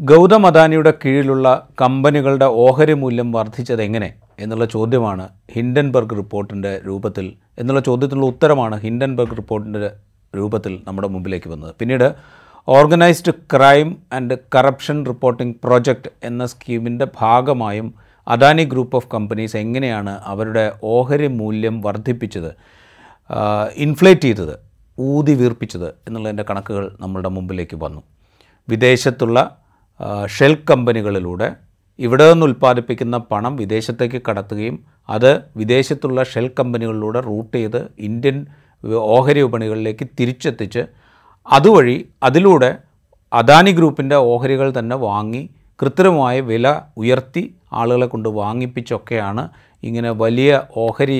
ഗൗതം അദാനിയുടെ കീഴിലുള്ള കമ്പനികളുടെ ഓഹരി മൂല്യം വർദ്ധിച്ചത് എങ്ങനെ എന്നുള്ള ചോദ്യമാണ് ഹിൻഡൻബർഗ് റിപ്പോർട്ടിന്റെ രൂപത്തിൽ എന്നുള്ള ചോദ്യത്തിനുള്ള ഉത്തരമാണ് ഹിൻഡൻബർഗ് റിപ്പോർട്ടിന്റെ രൂപത്തിൽ നമ്മുടെ മുമ്പിലേക്ക് വന്നത്. പിന്നീട് organised crime and corruption reporting project എന്ന സ്കീമിന്റെ ഭാഗമായും അദാനി ഗ്രൂപ്പ് ഓഫ് കമ്പനീസ് എങ്ങനെയാണ് അവരുടെ ഓഹരി മൂല്യം വർദ്ധിപ്പിച്ചത് ഇൻഫ്ലേറ്റ് ചെയ്തത് ഊതി വീർപ്പിച്ചത് എന്നുള്ളതിന്റെ കണക്കുകൾ നമ്മളുടെ മുമ്പിലേക്ക് വന്നു. വിദേശത്തുള്ള ഷെൽ കമ്പനികളിലൂടെ ഇവിടെ നിന്ന് ഉൽപ്പാദിപ്പിക്കുന്ന പണം വിദേശത്തേക്ക് കടത്തുകയും അത് വിദേശത്തുള്ള ഷെൽ കമ്പനികളിലൂടെ റൂട്ട് ചെയ്ത് ഇന്ത്യൻ ഓഹരി വിപണികളിലേക്ക് തിരിച്ചെത്തിച്ച് അതുവഴി അതിലൂടെ അദാനി ഗ്രൂപ്പിന്റെ ഓഹരികൾ തന്നെ വാങ്ങി കൃത്രിമമായ വില ഉയർത്തി ആളുകളെ കൊണ്ട് വാങ്ങിപ്പിച്ചൊക്കെയാണ് ഇങ്ങനെ വലിയ ഓഹരി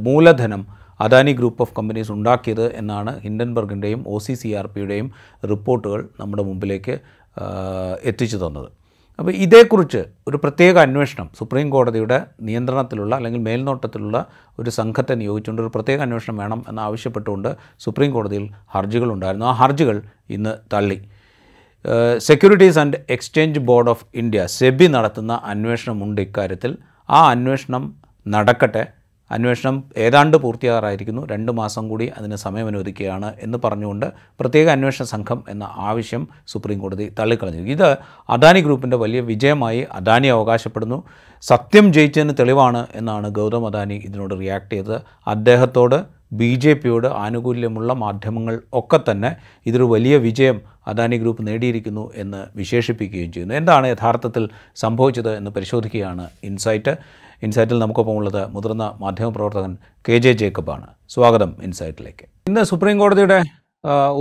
മൂലധനം അദാനി ഗ്രൂപ്പ് ഓഫ് കമ്പനീസ് ഉണ്ടാക്കിയത് എന്നാണ് ഹിൻഡൻബർഗിന്റെയും ഒ സി സി ആർ പിയുടെയും റിപ്പോർട്ടുകൾ നമ്മുടെ മുമ്പിലേക്ക് എത്തിച്ചു തന്നത്. അപ്പോൾ ഇതേക്കുറിച്ച് ഒരു പ്രത്യേക അന്വേഷണം സുപ്രീം കോടതിയുടെ നിയന്ത്രണത്തിലുള്ള അല്ലെങ്കിൽ മേൽനോട്ടത്തിലുള്ള ഒരു സംഘത്തെ നിയോഗിച്ചുകൊണ്ട് ഒരു പ്രത്യേക അന്വേഷണം വേണം എന്നാവശ്യപ്പെട്ടുകൊണ്ട് സുപ്രീം കോടതിയിൽ ഹർജികളുണ്ടായിരുന്നു ആ ഹർജികൾ ഇന്ന് തള്ളി. Securities and exchange board of India SEBI നടത്തുന്ന അന്വേഷണമുണ്ട് ഇക്കാര്യത്തിൽ. ആ അന്വേഷണം നടക്കട്ടെ. അന്വേഷണം ഏതാണ്ട് പൂർത്തിയാകാറായിരിക്കുന്നു. രണ്ട് മാസം കൂടി അതിന് സമയം അനുവദിക്കുകയാണ് എന്ന് പറഞ്ഞുകൊണ്ട് പ്രത്യേക അന്വേഷണ സംഘം എന്ന ആവശ്യം സുപ്രീം കോടതി തള്ളിക്കളഞ്ഞു. ഇത് അദാനി ഗ്രൂപ്പിന്റെ വലിയ വിജയമായി അദാനി അവകാശപ്പെടുന്നു. സത്യം ജയിച്ചതിന് തെളിവാണ് എന്നാണ് ഗൗതം അദാനി ഇതിനോട് റിയാക്ട് ചെയ്തത്. അദ്ദേഹത്തോട് ബി ജെ പിയോട് ആനുകൂല്യമുള്ള മാധ്യമങ്ങൾ ഒക്കെ തന്നെ ഇതൊരു വലിയ വിജയം അദാനി ഗ്രൂപ്പ് നേടിയിരിക്കുന്നു എന്ന് വിശേഷിപ്പിക്കുകയും ചെയ്യുന്നു. എന്താണ് യഥാർത്ഥത്തിൽ സംഭവിച്ചത് എന്ന് പരിശോധിക്കുകയാണ് ഇൻസൈറ്റ്. ഇൻസൈറ്റിൽ നമുക്കൊപ്പം ഉള്ളത് മുതിർന്ന മാധ്യമപ്രവർത്തകൻ കെ ജെ ജേക്കബാണ്. സ്വാഗതം ഇൻസൈറ്റിലേക്ക്. ഇന്ന് സുപ്രീം കോടതിയുടെ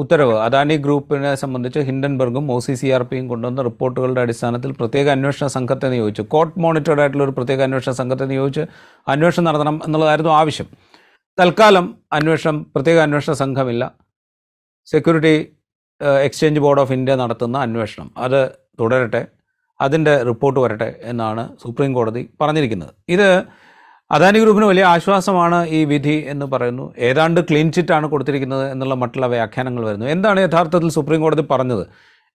ഉത്തരവ് അദാനി ഗ്രൂപ്പിനെ സംബന്ധിച്ച് ഹിൻഡൻബർഗും ഒ സി സി ആർ പിയും കൊണ്ടുവന്ന റിപ്പോർട്ടുകളുടെ അടിസ്ഥാനത്തിൽ പ്രത്യേക അന്വേഷണ സംഘത്തെ നിയോഗിച്ചു. കോർട്ട് മോണിറ്റേഡ് ആയിട്ടുള്ള ഒരു പ്രത്യേക അന്വേഷണ സംഘത്തെ നിയോഗിച്ച് അന്വേഷണം നടത്തണം എന്നുള്ളതായിരുന്നു ആവശ്യം. തൽക്കാലം അന്വേഷണം പ്രത്യേക അന്വേഷണ സംഘമില്ല. Security exchange board of India നടത്തുന്ന അന്വേഷണം. അത് തുടരട്ടെ. അതിന്റെ റിപ്പോർട്ട് വരട്ടെ എന്നാണ് സുപ്രീം കോടതി പറഞ്ഞിരിക്കുന്നത്. ഇത് അദാനി ഗ്രൂപ്പിന് വലിയ ആശ്വാസമാണ് ഈ വിധി എന്ന് പറയുന്നു. ഏതാണ്ട് ക്ലീൻ ചിറ്റാണ് കൊടുത്തിരിക്കുന്നത് എന്നുള്ള മറ്റുള്ള വ്യാഖ്യാനങ്ങൾ വരുന്നു. എന്താണ് യഥാർത്ഥത്തിൽ സുപ്രീം കോടതി പറഞ്ഞത്?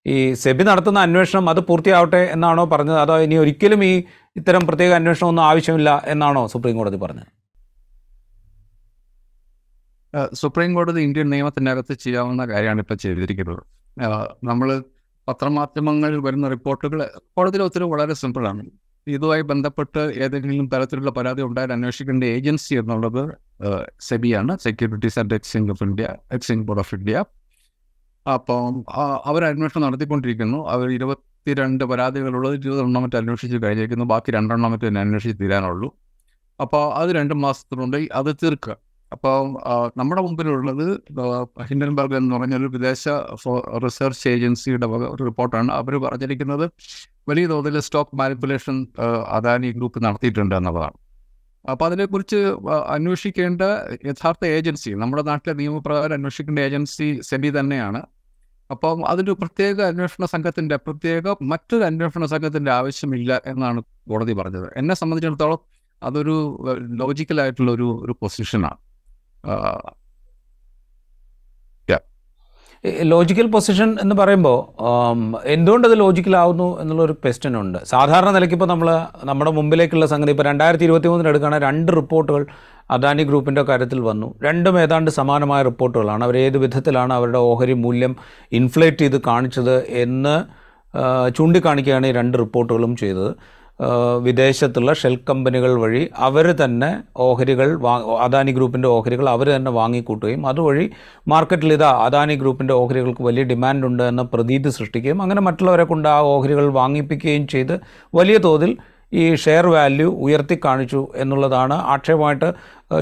ഈ സെബി നടത്തുന്ന അന്വേഷണം അത് പൂർത്തിയാവട്ടെ എന്നാണോ പറഞ്ഞത്? അതോ ഇനി ഒരിക്കലും ഈ ഇത്തരം പ്രത്യേക അന്വേഷണം ഒന്നും ആവശ്യമില്ല എന്നാണോ സുപ്രീം കോടതി പറഞ്ഞത്? സുപ്രീം കോടതി ഇന്ത്യൻ നിയമത്തിനകത്ത് ചെയ്യാവുന്ന കാര്യമാണ് ഇപ്പോൾ ചെയ്തിരിക്കുന്നത്. നമ്മൾ പത്രമാധ്യമങ്ങളിൽ വരുന്ന റിപ്പോർട്ടുകൾ കോടതിയിലെ ഉത്തരവ് വളരെ സിമ്പിളാണ്. ഇതുമായി ബന്ധപ്പെട്ട് ഏതെങ്കിലും തരത്തിലുള്ള പരാതി ഉണ്ടായാൽ അന്വേഷിക്കേണ്ട ഏജൻസി എന്നുള്ളത് സെബിയാണ്. Securities and exchange of India exchange board of India. അപ്പം അവർ അന്വേഷണം നടത്തിക്കൊണ്ടിരിക്കുന്നു. അവർ ഇരുപത്തിരണ്ട് പരാതികളുള്ളത് ഇരുപതെണ്ണം മറ്റും അന്വേഷിച്ച് കഴിഞ്ഞിരിക്കുന്നു. ബാക്കി രണ്ടെണ്ണം മറ്റും അന്വേഷിച്ച് തീരാനുള്ളൂ. അപ്പോൾ അത് രണ്ട് മാസത്തിനുള്ളിൽ അത് തീർക്കുക. അപ്പോൾ നമ്മുടെ മുമ്പിലുള്ളത് ഹിൻഡൻബർഗ് എന്ന് പറഞ്ഞൊരു വിദേശ റിസർച്ച് ഏജൻസിയുടെ ഒരു റിപ്പോർട്ടാണ്. അവർ പറഞ്ഞിരിക്കുന്നത് വലിയ തോതിൽ സ്റ്റോക്ക് മാനിപ്പുലേഷൻ അദാനി ഗ്രൂപ്പ് നടത്തിയിട്ടുണ്ട് എന്നുള്ളതാണ്. അപ്പോൾ അതിനെക്കുറിച്ച് അന്വേഷിക്കേണ്ട യഥാർത്ഥ ഏജൻസി നമ്മുടെ നാട്ടിലെ നിയമപ്രകാരം അന്വേഷിക്കേണ്ട ഏജൻസി സെബി തന്നെയാണ്. അപ്പം അതിന്റെ പ്രത്യേക അന്വേഷണ സംഘത്തിന്റെ പ്രത്യേക മറ്റൊരു അന്വേഷണ സംഘത്തിന്റെ ആവശ്യമില്ല എന്നാണ് കോടതി പറഞ്ഞത്. എന്നെ സംബന്ധിച്ചിടത്തോളം അതൊരു ലോജിക്കലായിട്ടുള്ള ഒരു ഒരു പൊസിഷനാണ്. ലോജിക്കൽ പൊസിഷൻ എന്ന് പറയുമ്പോൾ എന്തുകൊണ്ട് അത് ലോജിക്കലാവുന്നു എന്നുള്ളൊരു ക്വസ്റ്റ്യൻ ഉണ്ട്. സാധാരണ നിലയ്ക്ക് ഇപ്പോൾ നമ്മൾ നമ്മുടെ മുമ്പിലേക്കുള്ള സംഗതി ഇപ്പോൾ രണ്ടായിരത്തി ഇരുപത്തി മൂന്നിന് എടുക്കുകയാണ് രണ്ട് റിപ്പോർട്ടുകൾ അദാനി ഗ്രൂപ്പിന്റെ കാര്യത്തിൽ വന്നു. രണ്ടും ഏതാണ്ട് സമാനമായ റിപ്പോർട്ടുകളാണ്. അവർ ഏത് വിധത്തിലാണ് അവരുടെ ഓഹരി മൂല്യം ഇൻഫ്ലേറ്റ് ചെയ്ത് കാണിച്ചത് എന്ന് ചൂണ്ടിക്കാണിക്കുകയാണ് ഈ രണ്ട് റിപ്പോർട്ടുകളും ചെയ്തത്. വിദേശത്തുള്ള ഷെൽ കമ്പനികൾ വഴി അവർ തന്നെ ഓഹരികൾ വാ അദാനി ഗ്രൂപ്പിന്റെ ഓഹരികൾ അവർ തന്നെ വാങ്ങിക്കൂട്ടുകയും അതുവഴി മാർക്കറ്റിൽ ഇതാ അദാനി ഗ്രൂപ്പിന്റെ ഓഹരികൾക്ക് വലിയ ഡിമാൻഡ് ഉണ്ട് എന്ന പ്രതീതി സൃഷ്ടിക്കുകയും അങ്ങനെ മറ്റുള്ളവരെ കൊണ്ട് ആ ഓഹരികൾ വാങ്ങിപ്പിക്കുകയും ചെയ്ത് വലിയ തോതിൽ ഈ ഷെയർ വാല്യൂ ഉയർത്തി കാണിച്ചു എന്നുള്ളതാണ് ആക്ഷേപമായിട്ട്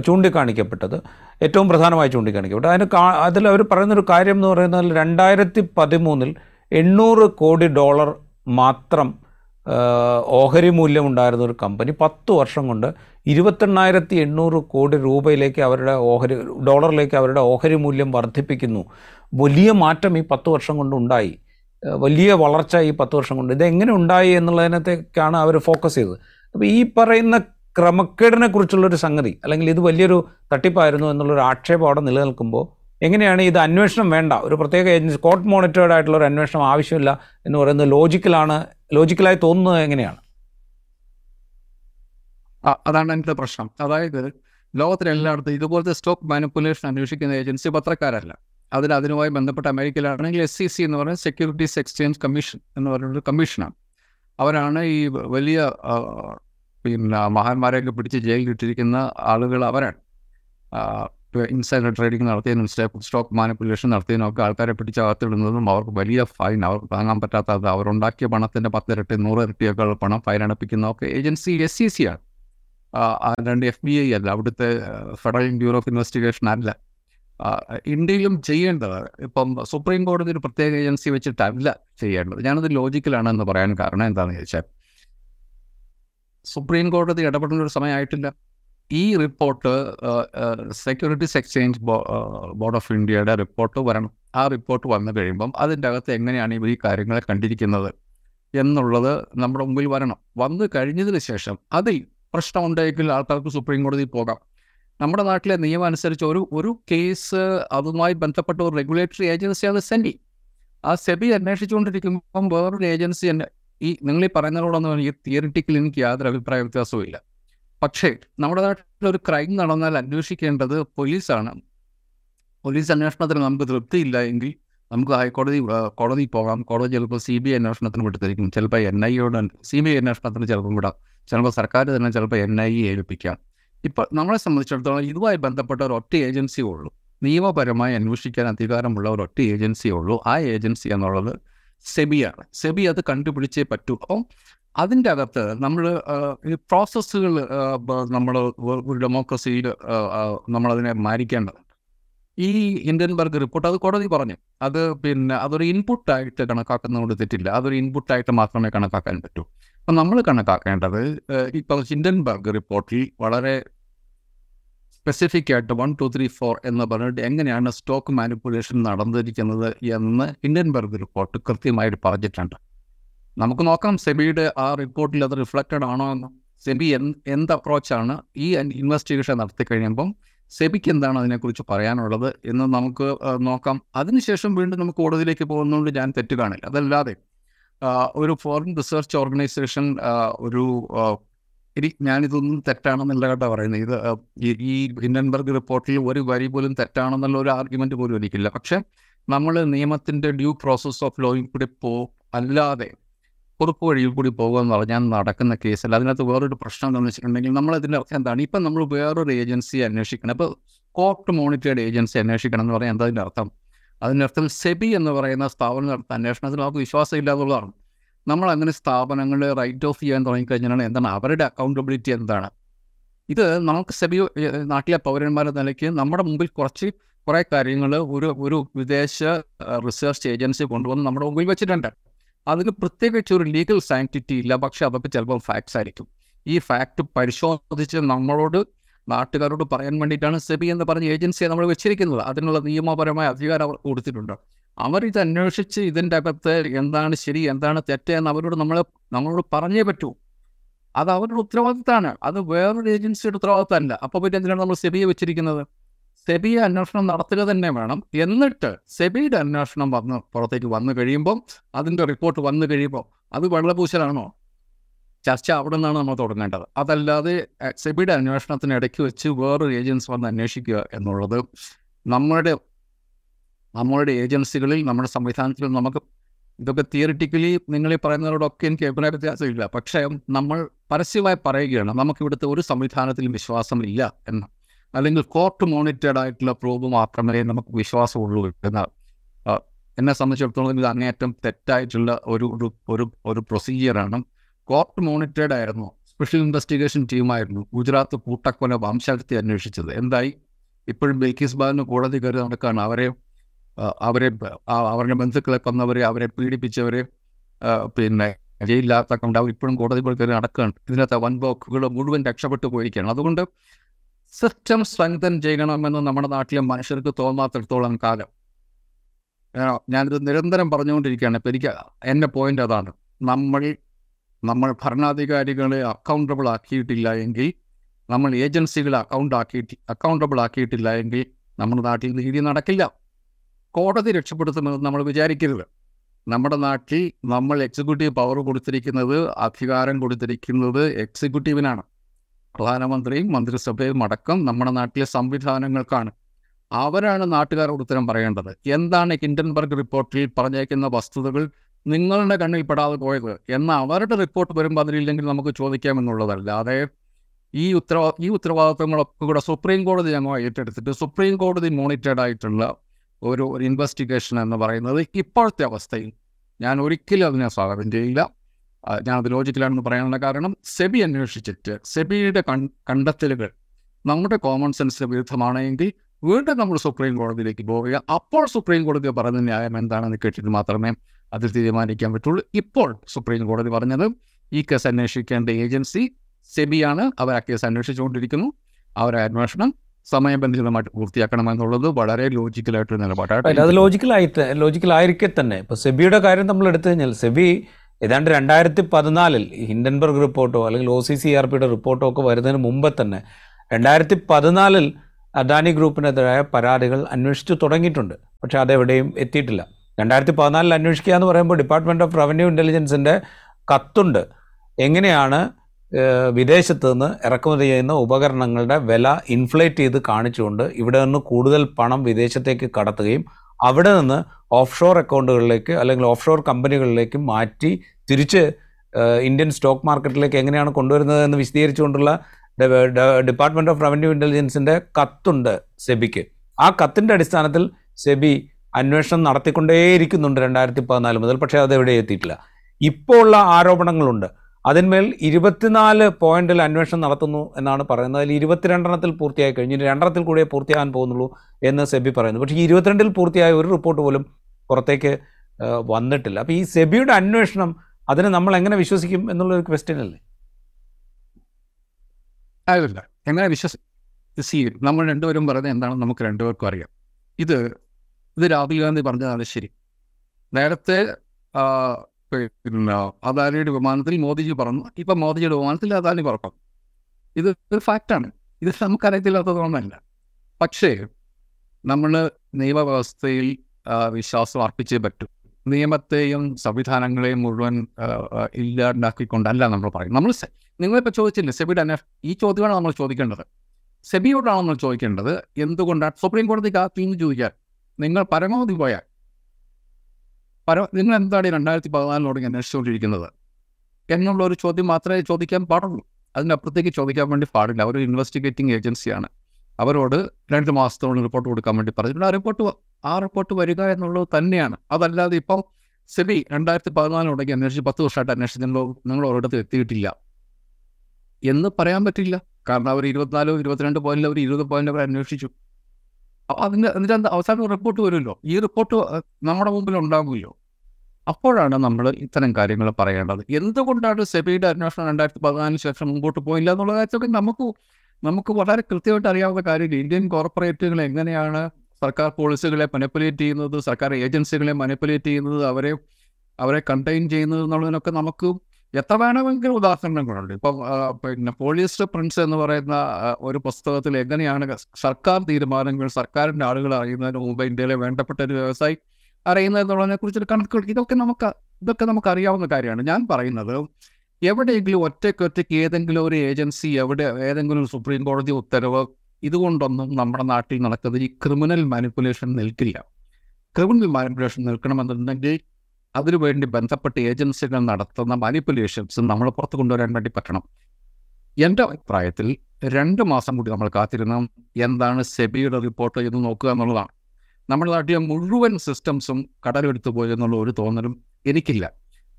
ചൂണ്ടിക്കാണിക്കപ്പെട്ടത്. ഏറ്റവും പ്രധാനമായി ചൂണ്ടിക്കാണിക്കപ്പെട്ടത്. അതിന് കാ അതിൽ അവർ പറയുന്നൊരു കാര്യം എന്ന് പറയുന്നത് രണ്ടായിരത്തി പതിമൂന്നിൽ എണ്ണൂറ് കോടി ഡോളർ മാത്രം ഓഹരി മൂല്യം ഉണ്ടായിരുന്ന ഒരു കമ്പനി പത്ത് വർഷം കൊണ്ട് ഇരുപത്തെണ്ണായിരത്തി എണ്ണൂറ് കോടി രൂപയിലേക്ക് അവരുടെ ഓഹരി ഡോളറിലേക്ക് അവരുടെ ഓഹരി മൂല്യം വർദ്ധിപ്പിക്കുന്നു. വലിയ മാറ്റം ഈ പത്ത് വർഷം കൊണ്ട് ഉണ്ടായി. വലിയ വളർച്ച ഈ പത്ത് വർഷം കൊണ്ട്. ഇതെങ്ങനെ ഉണ്ടായി എന്നുള്ളതിനത്തേക്കാണ് അവർ ഫോക്കസ് ചെയ്തത്. അപ്പോൾ ഈ പറയുന്ന ക്രമക്കേടിനെ കുറിച്ചുള്ളൊരു സംഗതി അല്ലെങ്കിൽ ഇത് വലിയൊരു തട്ടിപ്പായിരുന്നു എന്നുള്ളൊരു ആക്ഷേപം അവിടെ നിലനിൽക്കുമ്പോൾ എങ്ങനെയാണ് ഇത് അന്വേഷണം വേണ്ട? ഒരു പ്രത്യേക ഏജൻസി കോർട്ട് മോണിറ്റേർഡ് ആയിട്ടുള്ള ഒരു അന്വേഷണം ആവശ്യമില്ല എന്ന് പറയുന്നത് ലോജിക്കലാണ് ലോജിക്കലായി തോന്നുന്നത് എങ്ങനെയാണ്? അതാണ് എന്റെ പ്രശ്നം. അതായത് ലോകത്തിലെ എല്ലായിടത്തും ഇതുപോലത്തെ സ്റ്റോക്ക് മാനിപ്പുലേഷൻ അന്വേഷിക്കുന്ന ഏജൻസി പത്രക്കാരല്ല. അതിൽ അതിനുമായി ബന്ധപ്പെട്ട അമേരിക്കയിലാണെങ്കിൽ എസ് സി സി എന്ന് പറയുന്ന സെക്യൂരിറ്റീസ് എക്സ്ചേഞ്ച് കമ്മീഷൻ എന്ന് പറയുന്ന ഒരു കമ്മീഷനാണ്. അവരാണ് ഈ വലിയ പിന്നെ മഹാന്മാരെയൊക്കെ പിടിച്ച് ജയിലിൽ ഇട്ടിരിക്കുന്ന ആളുകൾ അവരാണ്. ഇൻസൈഡർ ട്രേഡിംഗ് നടത്തിയതിനും സ്റ്റോക്ക് മാനിപ്പുലേഷൻ നടത്തിയതിനും ഒക്കെ ആൾക്കാരെ പിടിച്ച് അകത്തിടുന്നതും അവർക്ക് വലിയ ഫൈൻ അവർക്ക് താങ്ങാൻ പറ്റാത്തത് അവരുണ്ടാക്കിയ പണത്തിന്റെ പത്തിരട്ടി നൂറ് ഇരട്ടിയൊക്കെ പണം ഫൈൻ അടപ്പിക്കുന്നതൊക്കെ ഏജൻസി എസ് സി സി ആണ്. അല്ലാണ്ട് എഫ് ബി ഐ അല്ല അവിടുത്തെ ഫെഡറൽ ബ്യൂറോ ഓഫ് ഇൻവെസ്റ്റിഗേഷൻ അല്ല. ഇന്ത്യയിലും ചെയ്യേണ്ടത് ഇപ്പം സുപ്രീം കോടതി ഒരു പ്രത്യേക ഏജൻസി വെച്ചിട്ടല്ല ചെയ്യേണ്ടത്. ഞാനത് ലോജിക്കലാണെന്ന് പറയാൻ കാരണം എന്താണെന്ന് ചോദിച്ചാൽ സുപ്രീം കോടതി ഇടപെടുന്ന ഒരു സമയമായിട്ടില്ല ഈ report securities exchange board of ഇന്ത്യയുടെ റിപ്പോർട്ട് വരണം. ആ റിപ്പോർട്ട് വന്നു കഴിയുമ്പം അതിന്റെ അകത്ത് എങ്ങനെയാണ് ഇവർ ഈ കാര്യങ്ങളെ കണ്ടിരിക്കുന്നത് എന്നുള്ളത് നമ്മുടെ മുമ്പിൽ വരണം. വന്നു കഴിഞ്ഞതിന് ശേഷം അതിൽ പ്രശ്നമുണ്ടെങ്കിൽ ആൾക്കാർക്ക് സുപ്രീം കോടതിയിൽ പോകാം. നമ്മുടെ നാട്ടിലെ നിയമം അനുസരിച്ച് ഒരു ഒരു കേസ് അതുമായി ബന്ധപ്പെട്ട ഒരു റെഗുലേറ്ററി ഏജൻസിയാണ് സെബി. ആ സെബി അന്വേഷിച്ചുകൊണ്ടിരിക്കുമ്പം വേറൊരു ഏജൻസി തന്നെ ഈ നിങ്ങൾ ഈ പറയുന്നതിനോടൊന്നും ഈ തിയറിറ്റിക്കൽ എനിക്ക് യാതൊരു അഭിപ്രായ വ്യത്യാസവും ഇല്ല പക്ഷേ നമ്മുടെ നാട്ടിൽ ഒരു ക്രൈം നടന്നാൽ അന്വേഷിക്കേണ്ടത് പോലീസാണ്. പോലീസ് അന്വേഷണത്തിന് നമുക്ക് തൃപ്തിയില്ല എങ്കിൽ നമുക്ക് ഹൈക്കോടതി കോടതി പോകാം. കോടതി ചിലപ്പോൾ സി ബി ഐ അന്വേഷണത്തിന് വിട്ടുതരിക്കും ചിലപ്പോൾ എൻ ഐ യോട് സി ബി ഐ അന്വേഷണത്തിന് ചിലപ്പം വിടാം. ചിലപ്പോൾ സർക്കാർ തന്നെ ചിലപ്പോൾ എൻ ഐ ഏൽപ്പിക്കാം. ഇപ്പോൾ നമ്മളെ സംബന്ധിച്ചിടത്തോളം ഇതുമായി ബന്ധപ്പെട്ട ഒരു ഒറ്റ ഏജൻസിയേ ഉള്ളൂ. നിയമപരമായി അന്വേഷിക്കാൻ അധികാരമുള്ള ഒരു ഒറ്റ ഏജൻസിയേ ഉള്ളൂ. ആ ഏജൻസി എന്നുള്ളത് സെബിയാണ് സെബി അത് കണ്ടുപിടിച്ചേ പറ്റൂ. അപ്പം അതിന്റെ അകത്ത് നമ്മൾ പ്രോസസ്സുകൾ നമ്മൾ ഒരു ഡെമോക്രസിയിൽ നമ്മളതിനെ മാനിക്കേണ്ടതുണ്ട് ഈ ഹിൻഡൻബർഗ് റിപ്പോർട്ട് അത് കോടതി പറഞ്ഞു. അത് പിന്നെ അതൊരു ഇൻപുട്ടായിട്ട് കണക്കാക്കുന്നതുകൊണ്ട് തെറ്റില്ല. അതൊരു ഇൻപുട്ടായിട്ട് മാത്രമേ കണക്കാക്കാൻ പറ്റൂ. അപ്പം നമ്മൾ കണക്കാക്കേണ്ടത് ഇപ്പം ഹിൻഡൻബർഗ് റിപ്പോർട്ടിൽ വളരെ സ്പെസിഫിക് ആയിട്ട് വൺ ടു ത്രീ ഫോർ എന്ന് പറഞ്ഞിട്ട് എങ്ങനെയാണ് സ്റ്റോക്ക് മാനിപ്പുലേഷൻ നടന്നിരിക്കുന്നത് എന്ന് ഹിൻഡൻബർഗ് റിപ്പോർട്ട് കൃത്യമായിട്ട് പറഞ്ഞിട്ടുണ്ട്. നമുക്ക് നോക്കാം സെബിയുടെ ആ റിപ്പോർട്ടിൽ അത് റിഫ്ലക്റ്റഡ് ആണോ എന്ന്. സെബി എന്ത് അപ്രോച്ചാണ് ഈ ഇൻവെസ്റ്റിഗേഷൻ നടത്തി കഴിയുമ്പം സെബിക്ക് എന്താണ് അതിനെക്കുറിച്ച് പറയാനുള്ളത് എന്ന് നമുക്ക് നോക്കാം. അതിനുശേഷം വീണ്ടും നമുക്ക് കോടതിയിലേക്ക് പോകുന്നതുകൊണ്ട് ഞാൻ തെറ്റ് കാണില്ല. അതല്ലാതെ ഒരു ഫോറിൻ റിസർച്ച് ഓർഗനൈസേഷൻ ഒരു ഇനി ഞാനിതൊന്നും തെറ്റാണെന്നല്ല കേട്ടോ പറയുന്നത്. ഇത് ഈ- ഹിൻഡൻബർഗ് റിപ്പോർട്ടിൽ ഒരു വരി പോലും തെറ്റാണെന്നുള്ള ഒരു ആർഗ്യുമെന്റ് പോലും എനിക്കില്ല. പക്ഷെ നമ്മൾ നിയമത്തിന്റെ ഡ്യൂ പ്രോസസ് ഓഫ് ലോയിൽ കൂടി പോ അല്ലാതെ കുറുപ്പ് വഴിയിൽ കൂടി പോകുക എന്ന് പറഞ്ഞാൽ നടക്കുന്ന കേസിൽ അതിനകത്ത് വേറൊരു പ്രശ്നം എന്താണെന്ന് വെച്ചിട്ടുണ്ടെങ്കിൽ നമ്മൾ അതിന്റെ അർത്ഥം എന്താണ്? ഇപ്പം നമ്മൾ വേറൊരു ഏജൻസി അന്വേഷിക്കണം. ഇപ്പോൾ കോർട്ട് മോണിറ്റേഡ് ഏജൻസി അന്വേഷിക്കണം എന്ന് പറയാൻ എന്താ അതിന്റെ അർത്ഥം? അതിന്റെ അർത്ഥം സെബി എന്ന് പറയുന്ന സ്ഥാപനം നടത്തുന്ന അന്വേഷണത്തിൽ നമുക്ക് വിശ്വാസം ഇല്ല എന്നുള്ളതാണ്. നമ്മൾ അങ്ങനെ സ്ഥാപനങ്ങൾ റൈറ്റ് ഓഫ് ചെയ്യാൻ തുടങ്ങിക്കഴിഞ്ഞാൽ എന്താണ് അവരുടെ അക്കൗണ്ടബിലിറ്റി എന്താണ്? ഇത് നമുക്ക് സെബി നാട്ടിലെ പൗരന്മാരുടെ നിലയ്ക്ക് നമ്മുടെ മുമ്പിൽ കുറച്ച് കുറേ കാര്യങ്ങൾ ഒരു ഒരു വിദേശ റിസർച്ച് ഏജൻസി കൊണ്ടുവന്ന് നമ്മുടെ മുമ്പിൽ വെച്ചിട്ടുണ്ട്. അതിന് പ്രത്യേകിച്ച് ഒരു ലീഗൽ സാങ്ക്ടിറ്റി ഇല്ല. പക്ഷെ അതൊക്കെ ചിലപ്പോൾ ഫാക്ട്സ് ആയിരിക്കും. ഈ ഫാക്ട് പരിശോധിച്ച് നമ്മളോട് നാട്ടുകാരോട് പറയാൻ വേണ്ടിയിട്ടാണ് സെബി എന്ന് പറഞ്ഞ ഏജൻസിയെ നമ്മൾ വെച്ചിരിക്കുന്നത്. അതിനുള്ള നിയമപരമായ അധികാരം അവർ കൊടുത്തിട്ടുണ്ട്. അവർ ഇത് അന്വേഷിച്ച് ഇതിന്റെ അകത്ത് എന്താണ് ശരി എന്താണ് തെറ്റ് എന്ന് അവരോട് നമ്മൾ നമ്മളോട് പറഞ്ഞേ പറ്റൂ. അത് അവരുടെ ഉത്തരവാദിത്തമാണ്. അത് വേറൊരു ഏജൻസിയുടെ ഉത്തരവാദിത്തമല്ല. അപ്പോൾ പിന്നെ എന്തിനാണ് നമ്മൾ സെബിയെ വെച്ചിരിക്കുന്നത്? സെബിയെ അന്വേഷണം നടത്തുക തന്നെ വേണം. എന്നിട്ട് സെബിയുടെ അന്വേഷണം വന്ന് പുറത്തേക്ക് വന്നു കഴിയുമ്പം അതിന്റെ റിപ്പോർട്ട് വന്നു കഴിയുമ്പോൾ അത് വെള്ളപൂശലാണോ? ചർച്ച അവിടെ നിന്നാണ് നമ്മൾ തുടങ്ങേണ്ടത്. അതല്ലാതെ സെബിയുടെ അന്വേഷണത്തിന് ഇടയ്ക്ക് വെച്ച് വേറൊരു ഏജൻസി വന്ന് അന്വേഷിക്കുക എന്നുള്ളത് നമ്മുടെ നമ്മളുടെ ഏജൻസികളിൽ നമ്മുടെ സംവിധാനത്തിൽ നമുക്ക് ഇതൊക്കെ തിയറിറ്റിക്കലി നിങ്ങൾ ഈ പറയുന്നതിനോടൊക്കെ എനിക്ക് അഭിപ്രായ വ്യത്യാസമില്ല. പക്ഷേ നമ്മൾ പരസ്യമായി പറയുകയാണ് നമുക്ക് ഇവിടുത്തെ ഒരു സംവിധാനത്തിലും വിശ്വാസമില്ല എന്ന്. അല്ലെങ്കിൽ കോർട്ട് മോണിറ്റേഡ് ആയിട്ടുള്ള പ്രൂവ് മാത്രമേ നമുക്ക് വിശ്വാസമുള്ളൂ എന്ന്. എന്നെ സംബന്ധിച്ചിടത്തോളം ഇത് അങ്ങേയറ്റം തെറ്റായിട്ടുള്ള ഒരു ഒരു ഒരു പ്രൊസീജിയറാണ്. കോർട്ട് മോണിറ്റേഡ് ആയിരുന്നു. സ്പെഷ്യൽ ഇൻവെസ്റ്റിഗേഷൻ ടീമായിരുന്നു. ഗുജറാത്ത് കൂട്ടക്കൊല വംശഹത്യ അന്വേഷിച്ചത്. എന്തായി? ഇപ്പോഴും ബിൽക്കിസ് ബാലിന് കോടതി കയറി നടക്കുകയാണ് അവരെ അവരുടെ ബന്ധുക്കളെ കൊന്നവരെ അവരെ പീഡിപ്പിച്ചവരെ പിന്നെ ജയിലിലാത്തക്കൊണ്ട് അവർ ഇപ്പോഴും കോടതി പോലെ നടക്കുകയാണ്. ഇതിനകത്ത് വൻ മുഴുവൻ രക്ഷപ്പെട്ടു പോയിരിക്കുകയാണ്. അതുകൊണ്ട് സിസ്റ്റം സ്ട്രെങ്തൻ ചെയ്യണമെന്ന് നമ്മുടെ നാട്ടിലെ മനുഷ്യർക്ക് തോന്നാത്തിടത്തോളം കാലം. ഞാനിത് നിരന്തരം പറഞ്ഞുകൊണ്ടിരിക്കുകയാണ്. ഇപ്പം എനിക്ക് എന്റെ പോയിന്റ് അതാണ്. നമ്മൾ നമ്മൾ ഭരണാധികാരികളെ അക്കൗണ്ടബിൾ ആക്കിയിട്ടില്ല എങ്കിൽ നമ്മൾ ഏജൻസികളെ അക്കൗണ്ട് ആക്കിയിട്ട് അക്കൗണ്ടബിൾ ആക്കിയിട്ടില്ല എങ്കിൽ നമ്മുടെ നാട്ടിൽ നീതി നടക്കില്ല. കോടതി രക്ഷപ്പെടുത്തുമെന്ന് നമ്മൾ വിചാരിക്കരുത്. നമ്മുടെ നാട്ടിൽ നമ്മൾ എക്സിക്യൂട്ടീവ് പവർ കൊടുത്തിരിക്കുന്നത് അധികാരം കൊടുത്തിരിക്കുന്നത് എക്സിക്യൂട്ടീവിനാണ് പ്രധാനമന്ത്രിയും മന്ത്രിസഭയും അടക്കം നമ്മുടെ നാട്ടിലെ സംവിധാനങ്ങൾക്കാണ്. അവരാണ് നാട്ടുകാരോട് ഉത്തരം പറയേണ്ടത്. എന്താണ് ഹിൻഡൻബർഗ് റിപ്പോർട്ടിൽ പറഞ്ഞേക്കുന്ന വസ്തുതകൾ? നിങ്ങളുടെ കണ്ണിൽ പെടാതെ പോയത്. എന്ന അവരുടെ റിപ്പോർട്ട് വരുമ്പോൾ അതിലില്ലെങ്കിൽ നമുക്ക് ചോദിക്കാമെന്നുള്ളതല്ലാതെ ഈ ഉത്തരവാ ഈ ഉത്തരവാദിത്തങ്ങളൊക്കെ കൂടെ സുപ്രീം കോടതി ഞങ്ങൾ ഏറ്റെടുത്തിട്ട് സുപ്രീം കോടതി മോണിറ്റേഡ് ആയിട്ടുള്ള ഒരു ഒരു ഇൻവെസ്റ്റിഗേഷൻ എന്ന് പറയുന്നത് ഇപ്പോഴത്തെ അവസ്ഥയിൽ. ഞാൻ ഒരിക്കലും അതിനെ സ്വാഗതം ചെയ്യില്ല അത് ലോജിക്കലാണെന്ന് പറയാനുള്ള കാരണം സെബി അന്വേഷിച്ചിട്ട് സെബിയുടെ കൺ കണ്ടെത്തലുകൾ നമ്മുടെ കോമൺ സെൻസ് വിരുദ്ധമാണെങ്കിൽ വീണ്ടും നമ്മൾ സുപ്രീം കോടതിയിലേക്ക് പോവുക. അപ്പോൾ സുപ്രീം കോടതി പറഞ്ഞ ന്യായം എന്താണെന്ന് കേട്ടിട്ട് മാത്രമേ അതിൽ തീരുമാനിക്കാൻ പറ്റുള്ളൂ. ഇപ്പോൾ സുപ്രീം കോടതി പറഞ്ഞത് ഈ കേസ് അന്വേഷിക്കേണ്ട ഏജൻസി സെബിയാണ്. അവർ ആ കേസ് അന്വേഷിച്ചുകൊണ്ടിരിക്കുന്നു. അവരെ അന്വേഷണം സമയബന്ധിതമായിട്ട് പൂർത്തിയാക്കണമെന്നുള്ളത് വളരെ ലോജിക്കലായിട്ടൊരു നിലപാടാണ്. അത് ലോജിക്കൽ ലോജിക്കലായിരിക്കെ തന്നെ ഇപ്പോൾ സെബിയുടെ കാര്യം നമ്മൾ എടുത്തു കഴിഞ്ഞാൽ സെബി ഏതാണ്ട് രണ്ടായിരത്തി പതിനാലിൽ ഹിൻഡൻബർഗ് റിപ്പോർട്ടോ അല്ലെങ്കിൽ ഒ സി സി ആർ പിയുടെ റിപ്പോർട്ടോ ഒക്കെ വരുന്നതിന് മുമ്പ് തന്നെ രണ്ടായിരത്തി പതിനാലിൽ അദാനി ഗ്രൂപ്പിനെതിരായ പരാതികൾ അന്വേഷിച്ചു തുടങ്ങിയിട്ടുണ്ട്. പക്ഷെ അതെവിടെയും എത്തിയിട്ടില്ല. രണ്ടായിരത്തി പതിനാലിൽ അന്വേഷിക്കുക എന്ന് പറയുമ്പോൾ ഡിപ്പാർട്ട്മെന്റ് ഓഫ് റവന്യൂ ഇന്റലിജൻസിന്റെ കത്തുണ്ട്. എങ്ങനെയാണ് വിദേശത്ത് നിന്ന് ഇറക്കുമതി ചെയ്യുന്ന ഉപകരണങ്ങളുടെ വില ഇൻഫ്ലേറ്റ് ചെയ്ത് കാണിച്ചുകൊണ്ട് ഇവിടെ നിന്ന് കൂടുതൽ പണം വിദേശത്തേക്ക് കടത്തുകയും അവിടെ നിന്ന് ഓഫ്ഷോർ അക്കൗണ്ടുകളിലേക്ക് അല്ലെങ്കിൽ ഓഫ്ഷോർ കമ്പനികളിലേക്ക് മാറ്റി തിരിച്ച് ഇന്ത്യൻ സ്റ്റോക്ക് മാർക്കറ്റിലേക്ക് എങ്ങനെയാണ് കൊണ്ടുവരുന്നത് എന്ന് വിശദീകരിച്ചുകൊണ്ടുള്ള ഡിപ്പാർട്ട്മെന്റ് ഓഫ് റവന്യൂ ഇന്റലിജൻസിന്റെ കത്തുണ്ട് സെബിക്ക്. ആ കത്തിന്റെ അടിസ്ഥാനത്തിൽ സെബി അന്വേഷണം നടത്തിക്കൊണ്ടേയിരിക്കുന്നുണ്ട് രണ്ടായിരത്തി പതിനാല് മുതൽ പക്ഷേ അത് എവിടെ എത്തിയിട്ടില്ല. ഇപ്പോൾ ഉള്ള ആരോപണങ്ങളുണ്ട്. അതിന്മേൽ ഇരുപത്തിനാല് പോയിന്റിൽ അന്വേഷണം നടത്തുന്നു എന്നാണ് പറയുന്നത്. അതിൽ ഇരുപത്തിരണ്ടെണ്ണത്തിൽ പൂർത്തിയായി കഴിഞ്ഞു. രണ്ടെണ്ണത്തിൽ കൂടിയേ പൂർത്തിയാകാൻ പോകുന്നുള്ളൂ എന്ന് സെബി പറയുന്നു. പക്ഷേ ഈ ഇരുപത്തിരണ്ടിൽ പൂർത്തിയായ ഒരു റിപ്പോർട്ട് പോലും പുറത്തേക്ക് വന്നിട്ടില്ല. അപ്പോൾ ഈ സെബിയുടെ അന്വേഷണം അതിനെ നമ്മൾ എങ്ങനെ വിശ്വസിക്കും എന്നുള്ള ഒരു ക്വസ്റ്റ്യൻ അല്ലേ? അതല്ല എങ്ങനെ വിശ്വസിക്കും നമ്മൾ രണ്ടുപേരും പറയുന്നത് എന്താണെന്ന് നമുക്ക് രണ്ടുപേർക്കും അറിയാം. ഇത് ഇത് രാഹുൽ ഗാന്ധി പറഞ്ഞതാണ് ശരി. നേരത്തെ ആ, അദാനിയുടെ വിമാനത്തിൽ മോദിജി പറഞ്ഞു ഇപ്പം മോദിജിയുടെ വിമാനത്തിൽ അദാനി പറക്കും ഇത് ഒരു ഫാക്റ്റാണ് ഇത് നമുക്കറിയത്തില്ലാത്തതൊന്നല്ല പക്ഷേ നമ്മൾ നിയമവ്യവസ്ഥയിൽ വിശ്വാസം അർപ്പിച്ചേ പറ്റൂ. നിയമത്തെയും സംവിധാനങ്ങളെയും മുഴുവൻ ആ, ആ, ഇല്ലാണ്ടാക്കിക്കൊണ്ടല്ല നമ്മൾ പറയും നമ്മൾ നിങ്ങളിപ്പോൾ ചോദിച്ചില്ലേ സെബിയുടെ അന്വേഷ ഈ ചോദ്യമാണ് നമ്മൾ ചോദിക്കേണ്ടത്. സെബിയോടാണ് നമ്മൾ ചോദിക്കേണ്ടത്? എന്തുകൊണ്ടാണ്? സുപ്രീം കോടതി കാത്തിന്ന് ചോദിക്കാൻ. നിങ്ങൾ പരമാവധി പോയാൽ പര നിങ്ങൾ എന്താണ് രണ്ടായിരത്തി പതിനാലിനോട് അന്വേഷിച്ചുകൊണ്ടിരിക്കുന്നത്? എന്നുള്ള ഒരു ചോദ്യം മാത്രമേ ചോദിക്കാൻ പാടുള്ളൂ. അതിനപ്പുറത്തേക്ക് ചോദിക്കാൻ വേണ്ടി പാടില്ല. അവർ ഇൻവെസ്റ്റിഗേറ്റിംഗ് ഏജൻസിയാണ് അവരോട് രണ്ട് മാസത്തോളം റിപ്പോർട്ട് കൊടുക്കാൻ വേണ്ടി പറഞ്ഞിട്ടുണ്ട്. ആ റിപ്പോർട്ട് ആ റിപ്പോർട്ട് വരിക എന്നുള്ളത് തന്നെയാണ്. അതല്ലാതെ ഇപ്പം സെബി രണ്ടായിരത്തി പതിനാലിനോടേക്ക് അന്വേഷിച്ച് പത്ത് വർഷമായിട്ട് അന്വേഷിച്ചല്ലോ നിങ്ങൾ ഒരിടത്ത് എത്തിയിട്ടില്ല. എന്ന് പറയാൻ പറ്റില്ല. കാരണം അവർ ഇരുപത്തിനാലോ ഇരുപത്തിരണ്ട് പോയിന്റിൽ അവർ ഇരുപത് പോയിന്റ് അവർ അന്വേഷിച്ചു. അതിന്റെ എന്നിട്ട് എന്താ അവസാനം റിപ്പോർട്ട് വരുമല്ലോ. ഈ റിപ്പോർട്ട് നമ്മുടെ മുമ്പിൽ ഉണ്ടാകുമല്ലോ അപ്പോഴാണ് നമ്മൾ ഇത്തരം കാര്യങ്ങൾ പറയേണ്ടത്. എന്തുകൊണ്ടാണ് സെബിയുടെ അന്വേഷണം രണ്ടായിരത്തി പതിനാലിന് ശേഷം മുമ്പോട്ട് പോയില്ല എന്നുള്ള കാര്യത്തൊക്കെ നമുക്ക് നമുക്ക് വളരെ കൃത്യമായിട്ട് അറിയാവുന്ന കാര്യമില്ല. ഇന്ത്യൻ കോർപ്പറേറ്റുകൾ എങ്ങനെയാണ് സർക്കാർ പോളിസികളെ മനിപ്പുലേറ്റ് ചെയ്യുന്നത് സർക്കാർ ഏജൻസികളെ മനിപ്പുലേറ്റ് ചെയ്യുന്നത് അവരെ അവരെ കണ്ടെയ്ൻ ചെയ്യുന്നത് എന്നുള്ളതിനൊക്കെ നമുക്ക് എത്ര വേണമെങ്കിലും ഉദാഹരണങ്ങളുണ്ട്. ഇപ്പം പിന്നെ പോളിയസ്റ്റർ പ്രിൻസ് എന്ന് പറയുന്ന ഒരു പുസ്തകത്തിൽ എങ്ങനെയാണ് സർക്കാർ തീരുമാനങ്ങൾ സർക്കാരിന്റെ ആളുകൾ അറിയുന്നതിന് മുമ്പ് ഇന്ത്യയിലെ വേണ്ടപ്പെട്ട ഒരു വ്യവസായി അറിയുന്നത് എന്നുള്ളതിനെ കുറിച്ചൊരു കണക്കുകൾ. ഇതൊക്കെ നമുക്ക് ഇതൊക്കെ നമുക്ക് അറിയാവുന്ന കാര്യമാണ്. ഞാൻ പറയുന്നത് എവിടെയെങ്കിലും ഒറ്റയ്ക്ക് ഒറ്റയ്ക്ക് ഏതെങ്കിലും ഒരു ഏജൻസി എവിടെ ഏതെങ്കിലും സുപ്രീം കോടതി ഉത്തരവ് ഇതുകൊണ്ടൊന്നും നമ്മുടെ നാട്ടിൽ നടക്കുന്നത് ഈ ക്രിമിനൽ മാനിപ്പുലേഷൻ നിൽക്കില്ല. ക്രിമിനൽ മാനിപ്പുലേഷൻ നിൽക്കണമെന്നുണ്ടെങ്കിൽ അതിനുവേണ്ടി ബന്ധപ്പെട്ട ഏജൻസികൾ നടത്തുന്ന മാനിപ്പുലേഷൻസ് നമ്മൾ പുറത്ത് കൊണ്ടുവരാൻ വേണ്ടി പറ്റണം. എന്റെ അഭിപ്രായത്തിൽ രണ്ട് മാസം കൂടി നമ്മൾ കാത്തിരുന്ന എന്താണ് സെബിയുടെ റിപ്പോർട്ട് എന്ന് നോക്കുക എന്നുള്ളതാണ്. നമ്മൾ നാട്ടിലെ മുഴുവൻ സിസ്റ്റംസും കടലെടുത്തു പോയി എന്നുള്ള ഒരു തോന്നലും എനിക്കില്ല.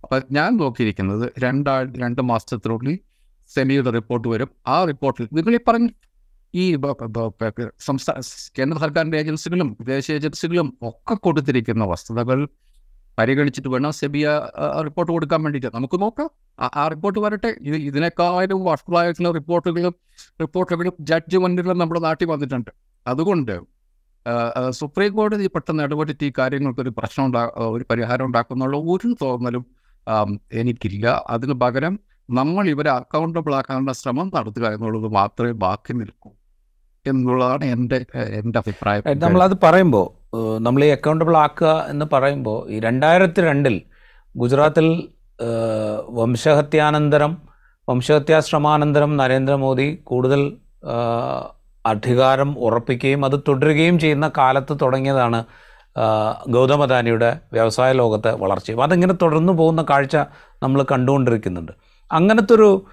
അപ്പം ഞാൻ നോക്കിയിരിക്കുന്നത് രണ്ടാൾ രണ്ട് മാസത്തിനുള്ളിൽ സെബിയുടെ റിപ്പോർട്ട് വരും. ആ റിപ്പോർട്ടിൽ നിങ്ങൾ ഈ പറഞ്ഞ ഈ സംസ്ഥാന കേന്ദ്ര സർക്കാരിന്റെ ഏജൻസികളും വിദേശ ഏജൻസികളും ഒക്കെ കൊടുത്തിരിക്കുന്ന വസ്തുതകൾ പരിഗണിച്ചിട്ട് വേണം സെബി റിപ്പോർട്ട് കൊടുക്കാൻ വേണ്ടിയിട്ട്. നമുക്ക് നോക്കാം. ആ- റിപ്പോർട്ട് വരട്ടെ. ഇത് ഇതിനേക്കാളും വഷളായിട്ടുള്ള റിപ്പോർട്ടുകളും റിപ്പോർട്ടുകളും ജഡ്ജ് ജഡ്ജ്മെന്റുകളും നമ്മുടെ നാട്ടിൽ വന്നിട്ടുണ്ട്. അതുകൊണ്ട് സുപ്രീം കോടതി പെട്ടെന്ന് ഇടപെട്ടിട്ട് ഈ കാര്യങ്ങൾക്ക് ഒരു പ്രശ്നം ഉണ്ടാ ഒരു പരിഹാരം ഉണ്ടാക്കുന്നുള്ള ഒരു തോന്നലും എനിക്കില്ല. അതിന് പകരം നമ്മൾ ഇവരെ അക്കൗണ്ടബിൾ ആക്കാനുള്ള ശ്രമം നടത്തുക എന്നുള്ളത് മാത്രമേ ബാക്കി നിൽക്കൂ. എന്നുള്ളതാണ് എന്റെ എന്റെ അഭിപ്രായം. നമ്മളത് പറയുമ്പോൾ നമ്മൾ ഈ അക്കൗണ്ടബിൾ ആക്കുക എന്ന് പറയുമ്പോൾ ഈ രണ്ടായിരത്തി രണ്ടിൽ ഗുജറാത്തിൽ വംശഹത്യാനന്തരം വംശഹത്യാനന്തരം വംശഹത്യാശ്രമാനന്തരം നരേന്ദ്രമോദി കൂടുതൽ അധികാരം ഉറപ്പിക്കുകയും അത് തുടരുകയും ചെയ്യുന്ന കാലത്ത് തുടങ്ങിയതാണ് ഗൗതം അദാനിയുടെ വ്യവസായ ലോകത്തെ വളർച്ചയും. അതിങ്ങനെ തുടർന്നു പോകുന്ന കാഴ്ച നമ്മൾ കണ്ടുകൊണ്ടിരിക്കുന്നുണ്ട്. അങ്ങനത്തെ ഒരു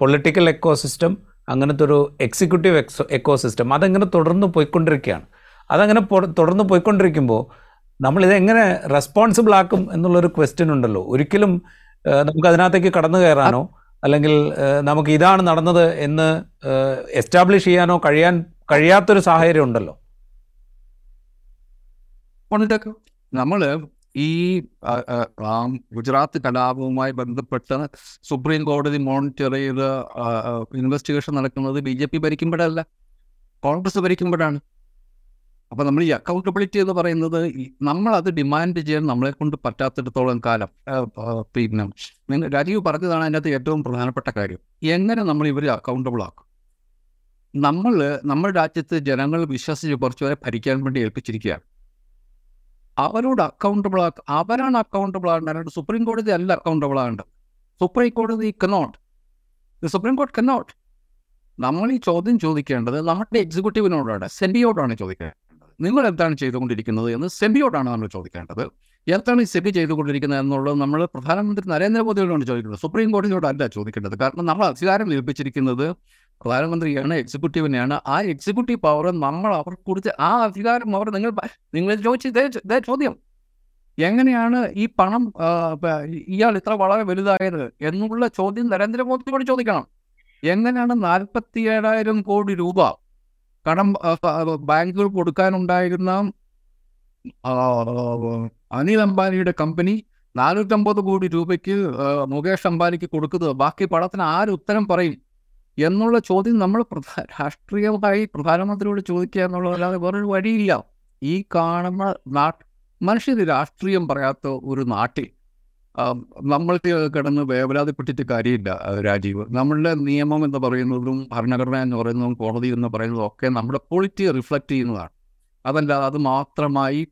പൊളിറ്റിക്കൽ എക്കോസിസ്റ്റം അങ്ങനത്തെ ഒരു എക്സിക്യൂട്ടീവ് എക്സോ എക്കോസിസ്റ്റം അതെങ്ങനെ തുടർന്ന് പോയിക്കൊണ്ടിരിക്കുകയാണ്. അതങ്ങനെ തുടർന്ന് പോയിക്കൊണ്ടിരിക്കുമ്പോൾ നമ്മളിതെങ്ങനെ റെസ്പോൺസിബിൾ ആക്കും എന്നുള്ളൊരു ക്വസ്റ്റ്യൻ ഉണ്ടല്ലോ. ഒരിക്കലും നമുക്ക് അതിനകത്തേക്ക് കടന്നു കയറാനോ അല്ലെങ്കിൽ നമുക്ക് ഇതാണ് നടന്നത് എന്ന് എസ്റ്റാബ്ലിഷ് ചെയ്യാനോ കഴിയാൻ കഴിയാത്തൊരു സാഹചര്യം ഉണ്ടല്ലോ. നമ്മൾ ഈ ഗുജറാത്ത് കലാപവുമായി ബന്ധപ്പെട്ട് സുപ്രീം കോടതി മോണിറ്റർ ചെയ്ത് ഇൻവെസ്റ്റിഗേഷൻ നടക്കുന്നത് ബി ജെ പി ഭരിക്കുമ്പോഴല്ല കോൺഗ്രസ് ഭരിക്കുമ്പോഴാണ്. അപ്പോൾ നമ്മൾ ഈ അക്കൗണ്ടബിലിറ്റി എന്ന് പറയുന്നത് നമ്മളത് ഡിമാൻഡ് ചെയ്യാൻ നമ്മളെ കൊണ്ട് പറ്റാത്തിടത്തോളം കാലം. പിന്നെ നിങ്ങൾ രാജീവ് പറഞ്ഞതാണ് അതിനകത്ത് ഏറ്റവും പ്രധാനപ്പെട്ട കാര്യം. എങ്ങനെ നമ്മൾ ഇവരെ അക്കൗണ്ടബിൾ ആക്കും? നമ്മൾ നമ്മുടെ രാജ്യത്ത് ജനങ്ങൾ വിശ്വസിച്ച് കുറച്ചുപേരെ ഭരിക്കാൻ വേണ്ടി ഏൽപ്പിച്ചിരിക്കുകയാണ്. അവരോട് അക്കൗണ്ടബിൾ ആക്ക അവരാണ് അക്കൗണ്ടബിൾ ആകേണ്ടത്. സുപ്രീം കോടതി അല്ല അക്കൗണ്ടബിൾ ആകേണ്ടത്. സുപ്രീം കോടതി കനോട്ട് സുപ്രീം കോർട്ട് കനോട്ട് നമ്മൾ ഈ ചോദ്യം ചോദിക്കേണ്ടത് നമ്മുടെ എക്സിക്യൂട്ടീവിനോടാണ് സെബിയോടാണ് ചോദിക്കേണ്ടത്. നിങ്ങൾ എന്താണ് ചെയ്തുകൊണ്ടിരിക്കുന്നത് എന്ന് സെബിയോടാണ് നമ്മൾ ചോദിക്കേണ്ടത്. എന്താണ് ഈ സെബി ചെയ്തുകൊണ്ടിരിക്കുന്നത് എന്നുള്ളത് നമ്മൾ പ്രധാനമന്ത്രി നരേന്ദ്രമോദിയോടാണ് ചോദിക്കുന്നത്. സുപ്രീം കോടതിയോടല്ല ചോദിക്കേണ്ടത്. കാരണം നമ്മൾ അധികാരം ലഭിച്ചിരിക്കുന്നത് പ്രധാനമന്ത്രിയാണ് എക്സിക്യൂട്ടീവിനെയാണ്. ആ എക്സിക്യൂട്ടീവ് പവർ നമ്മൾ അവർക്ക് കൊടുത്ത് ആ അധികാരം അവർ നിങ്ങൾ നിങ്ങൾ ചോദിച്ച ഇതേ ചോദ്യം. എങ്ങനെയാണ് ഈ പണം ഇയാൾ ഇത്ര വളരെ വലുതായത് എന്നുള്ള ചോദ്യം നരേന്ദ്രമോദിയോട് ചോദിക്കണം. എങ്ങനെയാണ് നാൽപ്പത്തി ഏഴായിരം കോടി രൂപ ആ, ബാങ്കുകൾ കൊടുക്കാനുണ്ടായിരുന്ന അനിൽ അംബാനിയുടെ കമ്പനി നാനൂറ്റമ്പത് കോടി രൂപയ്ക്ക് മുകേഷ് അംബാനിക്ക് കൊടുക്കുന്നത്. ബാക്കി പണത്തിന് ആര് ഉത്തരം പറയും? എന്നുള്ള ചോദ്യം നമ്മൾ പ്രധാന രാഷ്ട്രീയമായി പ്രധാനമന്ത്രിയോട് ചോദിക്കുക എന്നുള്ളതല്ലാതെ വേറൊരു വഴിയില്ല. ഈ കാണുന്ന നാട്ട് മനുഷ്യർ രാഷ്ട്രീയം പറയാത്ത ഒരു നാട്ടിൽ ആ, നമ്മൾക്ക് കിടന്ന് വേവലാതിപ്പെട്ടിട്ട് കാര്യമില്ല രാജീവ്. നമ്മളുടെ നിയമം എന്ന് പറയുന്നതും ഭരണഘടന എന്ന് പറയുന്നതും കോടതി എന്ന് പറയുന്നതും ഒക്കെ നമ്മുടെ പൊളിറ്റി റിഫ്ലക്റ്റ് ചെയ്യുന്നതാണ്. അതല്ല അത് മാത്രമായി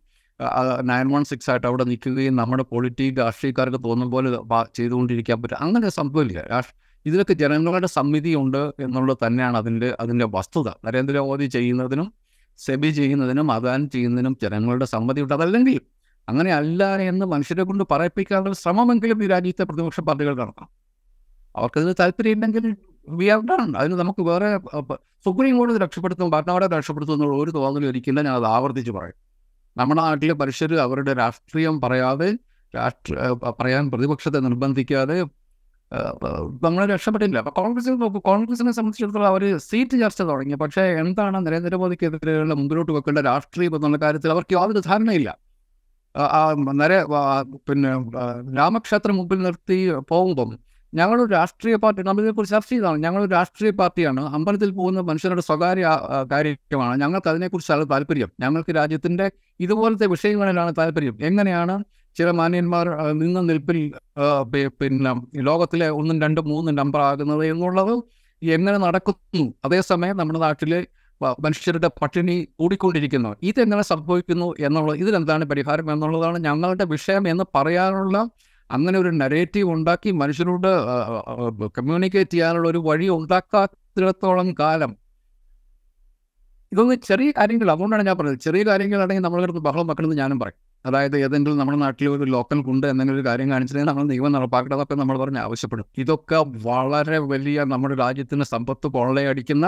നയൻ വൺ സിക്സ് ആയിട്ട് അവിടെ നിൽക്കുകയും നമ്മുടെ പൊളിറ്റി രാഷ്ട്രീയക്കാർക്ക് തോന്നുന്ന പോലെ ചെയ്തുകൊണ്ടിരിക്കാൻ പറ്റും. അങ്ങനെ സംഭവമില്ല. ഇതിലൊക്കെ ജനങ്ങളുടെ സമിതിയുണ്ട് എന്നുള്ളത് തന്നെയാണ് അതിന്റെ അതിന്റെ വസ്തുത. നരേന്ദ്രമോദി ചെയ്യുന്നതിനും സെബി ചെയ്യുന്നതിനും അദാൻ ചെയ്യുന്നതിനും ജനങ്ങളുടെ സമ്മതിയുണ്ട്. അതല്ലെങ്കിൽ അങ്ങനെ അല്ല എന്ന് മനുഷ്യരെ കൊണ്ട് പറയിപ്പിക്കാനുള്ള ശ്രമമെങ്കിലും ഈ രാജ്യത്തെ പ്രതിപക്ഷ പാർട്ടികൾ നടത്തണം. അവർക്കതിന് താല്പര്യമില്ലെങ്കിൽ വി ആർ ഡൺ അതിന് നമുക്ക് വേറെ സുപ്രീം കോടതി രക്ഷപ്പെടുത്തും ഭരണഘടന രക്ഷപ്പെടുത്തും എന്നുള്ള ഒരു തോന്നലും ഒരിക്കലും ഞാൻ അത് ആവർത്തിച്ച് പറയും. നമ്മുടെ നാട്ടിലെ മനുഷ്യർ അവരുടെ രാഷ്ട്രീയം പറയാതെ രാഷ്ട്രീയ പറയാൻ പ്രതിപക്ഷത്തെ നിർബന്ധിക്കാതെ നമ്മളെ രക്ഷപ്പെട്ടില്ല. അപ്പൊ കോൺഗ്രസിൽ നോക്കും കോൺഗ്രസിനെ സംബന്ധിച്ചിടത്തോളം അവർ സീറ്റ് ചർച്ച തുടങ്ങി. പക്ഷേ എന്താണ് നരേന്ദ്രമോദിക്കെതിരെയുള്ള മുമ്പിലോട്ട് വെക്കേണ്ട രാഷ്ട്രീയം എന്നുള്ള കാര്യത്തിൽ അവർക്ക് യാതൊരു ധാരണയില്ല. നര പിന്നെ രാമക്ഷേത്രം മുമ്പിൽ നിർത്തി പോകുമ്പം ഞങ്ങളൊരു രാഷ്ട്രീയ പാർട്ടി നമ്മളിതിനെക്കുറിച്ച് ചർച്ച ചെയ്തതാണ്. ഞങ്ങളൊരു രാഷ്ട്രീയ പാർട്ടിയാണ്. അമ്പലത്തിൽ പോകുന്ന മനുഷ്യരുടെ സ്വകാര്യ കാര്യമാണ്. ഞങ്ങൾക്ക് അതിനെക്കുറിച്ചാണ് താല്പര്യം. ഞങ്ങൾക്ക് രാജ്യത്തിന്റെ ഇതുപോലത്തെ വിഷയങ്ങളിലാണ് താല്പര്യം. എങ്ങനെയാണ് ചില മാന്യന്മാർ നിന്ന നിൽപ്പിൽ പിന്നെ ലോകത്തിലെ ഒന്നും രണ്ടും മൂന്നും നമ്പർ ആകുന്നത് എന്നുള്ളത് എങ്ങനെ നടക്കുന്നു? അതേസമയം നമ്മുടെ നാട്ടിലെ മനുഷ്യരുടെ പട്ടിണി കൂടിക്കൊണ്ടിരിക്കുന്നു. ഇതെങ്ങനെ സംഭവിക്കുന്നു എന്നുള്ളത് ഇതിനെന്താണ് പരിഹാരം എന്നുള്ളതാണ് ഞങ്ങളുടെ വിഷയം എന്ന് പറയാനുള്ള അങ്ങനെ ഒരു നരേറ്റീവ് ഉണ്ടാക്കി മനുഷ്യരോട് കമ്മ്യൂണിക്കേറ്റ് ചെയ്യാനുള്ള ഒരു വഴി ഉണ്ടാക്കാത്തിടത്തോളം കാലം. ഇതൊന്ന് ചെറിയ കാര്യങ്ങൾ അതുകൊണ്ടാണ് ഞാൻ പറഞ്ഞത്. ചെറിയ കാര്യങ്ങളാണെങ്കിൽ നമ്മളെടുത്ത് ബഹളം വെക്കണമെന്ന് ഞാനും പറയും. അതായത് ഏതെങ്കിലും നമ്മുടെ നാട്ടിൽ ഒരു ലോക്കൽ കൊണ്ട് എന്തെങ്കിലും ഒരു കാര്യം കാണിച്ചിട്ടുണ്ടെങ്കിൽ നമ്മൾ നിയമം നടപ്പാക്കേണ്ടതൊക്കെ നമ്മൾ പറഞ്ഞ് ആവശ്യപ്പെടും. ഇതൊക്കെ വളരെ വലിയ നമ്മുടെ രാജ്യത്തിന് സമ്പത്ത് കൊള്ളയടിക്കുന്ന